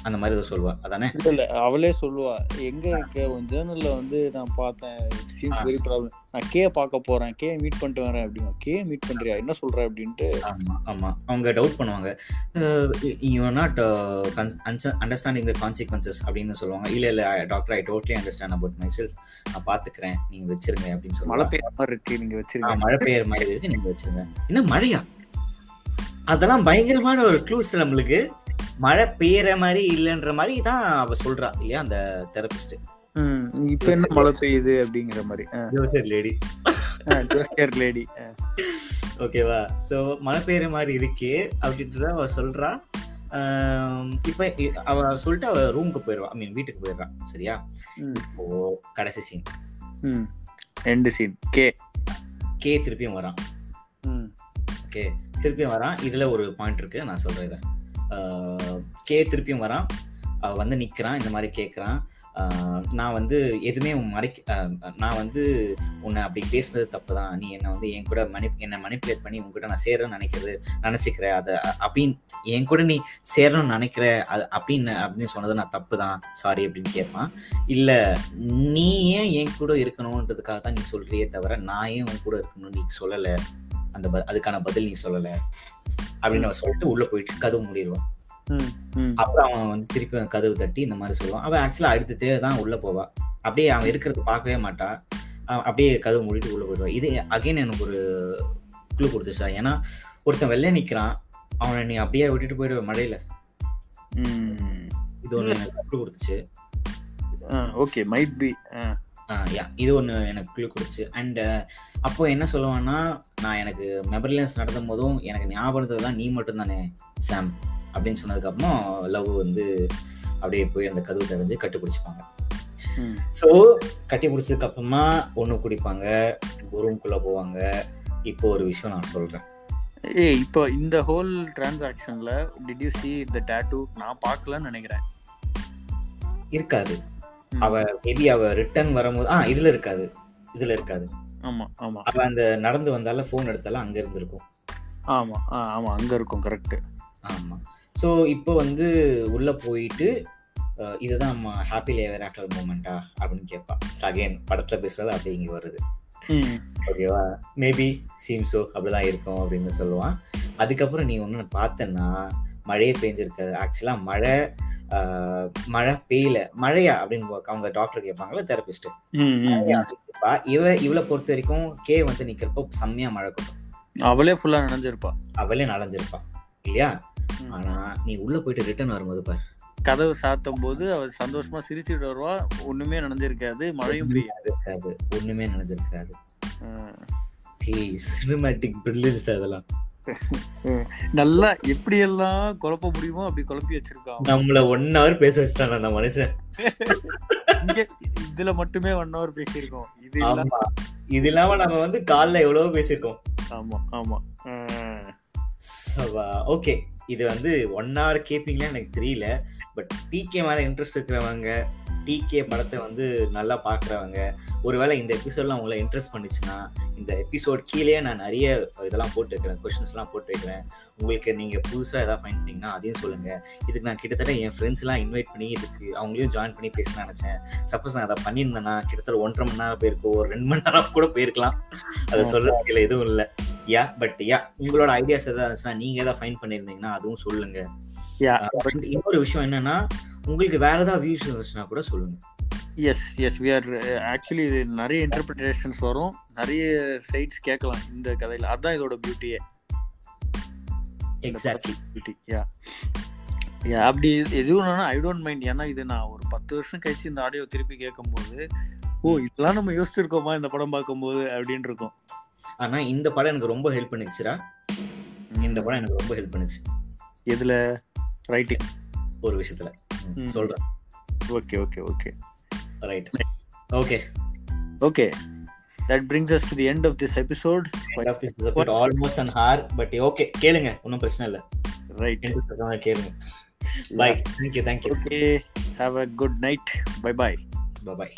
அந்த மாதிரி ஏதோ சொல்லுவா. அதானே? இல்ல அவளே சொல்லுவா. எங்க இருக்க? உன் ஜேர்னல்ல வந்து நான் பார்த்தேன். சீன்ஸ். வெரி ப்ராப்ளம் நான் கே பார்க்க போறேன். கே மீட் பண்ணிட்டு வரேன் அப்படின்னா கே மீட் பண்றியா? என்ன சொல்ற அப்படின்ட்டு. ஆமா ஆமா. அவங்க டவுட் பண்ணுவாங்க. You are not understanding the consequences அப்படின்னு சொல்லுவாங்க. இல்ல இல்ல doctor I totally understand about myself நான் பாத்துக்கிறேன் நீங்க வச்சிருங்க அப்படின்னு மழை சொல்லுவாங்க பெய்யுற மாதிரி இருக்கு. நீங்க ஆ, வச்சிருக்கீங்க மழை பெய்யற மாதிரி இருக்கு. நீங்க வச்சிருங்க. என்ன மழையா? அதெல்லாம் பயங்கரமான ஒரு க்ளூஸ் நம்மளுக்கு. மழை பெய்யற மாதிரி இல்லைன்ற மாதிரி தான் அவ சொல்றா இல்லையா அந்த தெரபிஸ்ட் இப்ப என்ன மழை பெய்யுது அப்படிங்கிற மாதிரி. லேடி ஜோஸ்கர் லேடி ஓகேவா ஸோ மழை பெய்யுற மாதிரி இருக்கே அப்படின்றத அவ சொல்றா. இப்ப அவ சொல்லிட்டு அவ ரூமுக்கு போயிடுவா ஐ மீன் வீட்டுக்கு போயிடுறா சரியா? இப்போ கடைசி சீன் ம். End scene K. கே திருப்பியும் வரான். ஓகே திருப்பியும் வரான். இதுல ஒரு பாயிண்ட் இருக்கு நான் சொல்றேன் இதை. ஆஹ் கே திருப்பியும் வரான். அவள் வந்து நிக்கிறான் இந்த மாதிரி கேட்குறான் நான் வந்து எதுவுமே உன் மறைக்க நான் வந்து உன்னை அப்படி பேசுனது தப்பு தான் நீ என்னை வந்து என் கூட மணி என்னை மணிப்புலேட் பண்ணி உங்ககிட்ட நான் சேரணும்னு நினைக்கிறது நினச்சிக்கிற. அதை அப்படின்னு என் கூட நீ சேரணும்னு நினைக்கிற அது அப்படின்னு அப்படின்னு சொன்னது நான் தப்பு தான் சாரி அப்படின்னு கேட்பான். இல்லை நீ ஏன் என் கூட இருக்கணுன்றதுக்காக தான் நீ சொல்கிறியே தவிர நான் ஏன் உன் கூட இருக்கணும்னு நீ சொல்லலை? அந்த அதுக்கான பதில் நீ சொல்லலை. அப்படின்னு அவன் சொல்லிட்டு உள்ள போயிட்டு கதவு மூடிடுவான் அப்புறம் அவன் வந்து திருப்பி கதவு தட்டி இந்த மாதிரி சொல்லுவான். அவன் ஆக்சுவலா அடுத்ததே தான் உள்ள போவா. அப்படியே அவன் இருக்கிறது பார்க்கவே மாட்டா. அவன் அப்படியே கதவு மூடிட்டு உள்ள போயிடுவான் இது அகைன் எனக்கு ஒரு குழு கொடுத்துச்சா? ஏன்னா ஒருத்தன் வெளில நிக்கிறான். அவனை நீ அப்படியே விட்டுட்டு போயிடுவ மழையில. இது ஒன்று குழு கொடுத்துச்சு. ஓகே மைட் பி யா இது ஒன்று எனக்கு குழு கொடுத்துச்சு. அண்ட் அப்போ என்ன சொல்லுவான்னா நான் எனக்கு மெமரிலன்ஸ் நடத்தும் போதும் எனக்கு ஞாபகத்துக்கு தான் நீ மட்டும் தானே சாம் அப்படின்னு சொன்னதுக்கப்புறம் லவ் வந்து அப்படியே போய் அந்த கதவு தெரிஞ்சு கட்டுப்பிடிச்சிப்பாங்க. ஸோ கட்டி பிடிச்சதுக்கு அப்புறமா ஒன்று குடிப்பாங்க ரூம்குள்ளே போவாங்க. இப்போ ஒரு விஷயம் நான் சொல்கிறேன் ஏ இப்போ இந்த whole டிரான்சாக்ஷன்ல did you see the tattoo நான் பார்க்கலன்னு நினைக்கிறேன். இருக்காது. அவ மேபி அவ ரிட்டர்ன் வரும்போது ஆ இதுல இருக்காது. இதுல இருக்காது. ஆமா ஆமா. அவ அந்த நடந்து வந்தால ஃபோன் எடுத்தால அங்க இருந்திருக்கும். ஆமா ஆமா அங்க இருக்கும் கரெக்ட் ஆமா. ஸோ இப்போ வந்து உள்ள போயிட்டு இதுதான் நம்ம ஹாப்பி லேவர் ஆஃப்டர் மூமெண்டா அப்படின்னு கேட்பா அகைன் படத்துல பேசுறது அப்படி இங்க வருது. ஓகேவா மேபி சீம்ஸோ அப்படிதான் இருக்கும் அப்படின்னு சொல்லுவான். அதுக்கப்புறம் நீ ஒன்று பார்த்தன்னா மழையே பெஞ்சிருக்காது. ஆக்சுவலா மழை மழை பெய்யல. மழையா அப்படின்னு அவங்க டாக்டர் கேட்பாங்கல்ல தெரபிஸ்ட் இவ இவளை பொறுத்த வரைக்கும் கே வந்து நிக்கிறப்போ செம்மையா மழை கொட்டும். அவளே ஃபுல்லா நினைஞ்சிருப்பா. அவளே நனைஞ்சிருப்பா. இல்லையா? ஆனா நீ உள்ள போயிட்டு ரிட்டர்ன் வரும்போது பாரு. கதவு சாத்தும் போது அவ சந்தோஷமா சிரிச்சுட்டு வருவா. ஒண்ணுமே நடந்திருக்காது மழையும் பெய்யாது. இருக்காது ஒண்ணுமே நினைஞ்சிருக்காது. ஆ. சினிமேட்டிக் பிரில்லியன்ஸ் அதெல்லாம் நல்லா எப்படி எல்லாம் குழப்ப முடியுமோ அப்படி குழப்பி வச்சிருக்கான். நம்மள ஒன் ஹவர் பேச வச்சுட்டான் அந்த மனுஷன். இதுல மட்டுமே ஒன் ஹவர் பேசியிருக்கோம். இது இல்ல- ஆமா. இது இல்லாம நம்ம வந்து கால்ல எவ்வளவோ பேசியிருக்கோம். ஆமா ஆமா. ஓகே இது வந்து ஒன் ஹவர் கேப்பீங்களா எனக்கு தெரியல. பட் டிகே மேல இன்ட்ரெஸ்ட் இருக்கிறவங்க டிகே படத்தை வந்து நல்லா பாக்குறவங்க ஒருவேளை இந்த எபிசோட்லாம் உங்களை இன்ட்ரெஸ்ட் பண்ணுச்சுன்னா இந்த எபிசோட் கீழே நான் நிறைய இதெல்லாம் போட்டு வைக்கிறேன் கொஷின்ஸ்லாம் போட்டு வைக்கிறேன் உங்களுக்கு நீங்க புதுசா ஏதாவது ஃபைன் பண்ணீங்கன்னா அதையும் சொல்லுங்க. இதுக்கு நான் கிட்டத்தட்ட என் ஃப்ரெண்ட்ஸ் எல்லாம் இன்வைட் பண்ணி இதுக்கு அவங்களையும் ஜாயின் பண்ணி பேசலாம்னு நினைச்சேன். சப்போஸ் நான் அதை பண்ணியிருந்தேன்னா கிட்டத்தட்ட ஒன்றரை மணி நேரம் போயிருக்கும் ஒரு ரெண்டு மணி நேரம் கூட போயிருக்கலாம். அதை சொல்றதுல எதுவும் இல்லை. யா பட் யா உங்களோட ஐடியாஸ் ஏதாவது இருந்துச்சுன்னா நீங்க ஏதாவது ஃபைன் பண்ணியிருந்தீங்கன்னா அதுவும் சொல்லுங்க. But இன்னொரு விஷயம் என்னன்னா உங்களுக்கு வேற ஏதாவது வியூஸ் இருந்துச்சுன்னா கூட சொல்லுங்க. Yes yes we are actually இது நிறைய இன்டர்பிரிட்டேஷன்ஸ் வரும். நிறைய சைட்ஸ் கேட்கலாம் இந்த கதையில. அதான் இதோட பியூட்டியே எக்ஸாக்ட்லி பியூட்டி யா யா அப்படி எதுவும் ஐ டோன்ட் மைண்ட் ஏன்னா இது நான் ஒரு பத்து வருஷம் கழிச்சு இந்த ஆடியோ திருப்பி கேட்கும்போது ஓ இதெல்லாம் நம்ம யோசிச்சிருக்கோமா இந்த படம் பார்க்கும்போது அப்படின்னு இருக்கும். ஆனா இந்த படம் எனக்கு ரொம்ப ஹெல்ப் பண்ணிச்சுடா. இந்த படம் எனக்கு ரொம்ப ஹெல்ப் பண்ணுச்சு. எதுல? ரைட்டிங் ஒரு விஷயத்துல. சொல்றேன். Okay okay okay right okay okay that brings us to the end of this episode almost an hour but okay கேளுங்க ஒன்றும் பிரச்சனை இல்லை. ரைட் கேளுங்க. Bye thank you thank you okay have a good night bye bye bye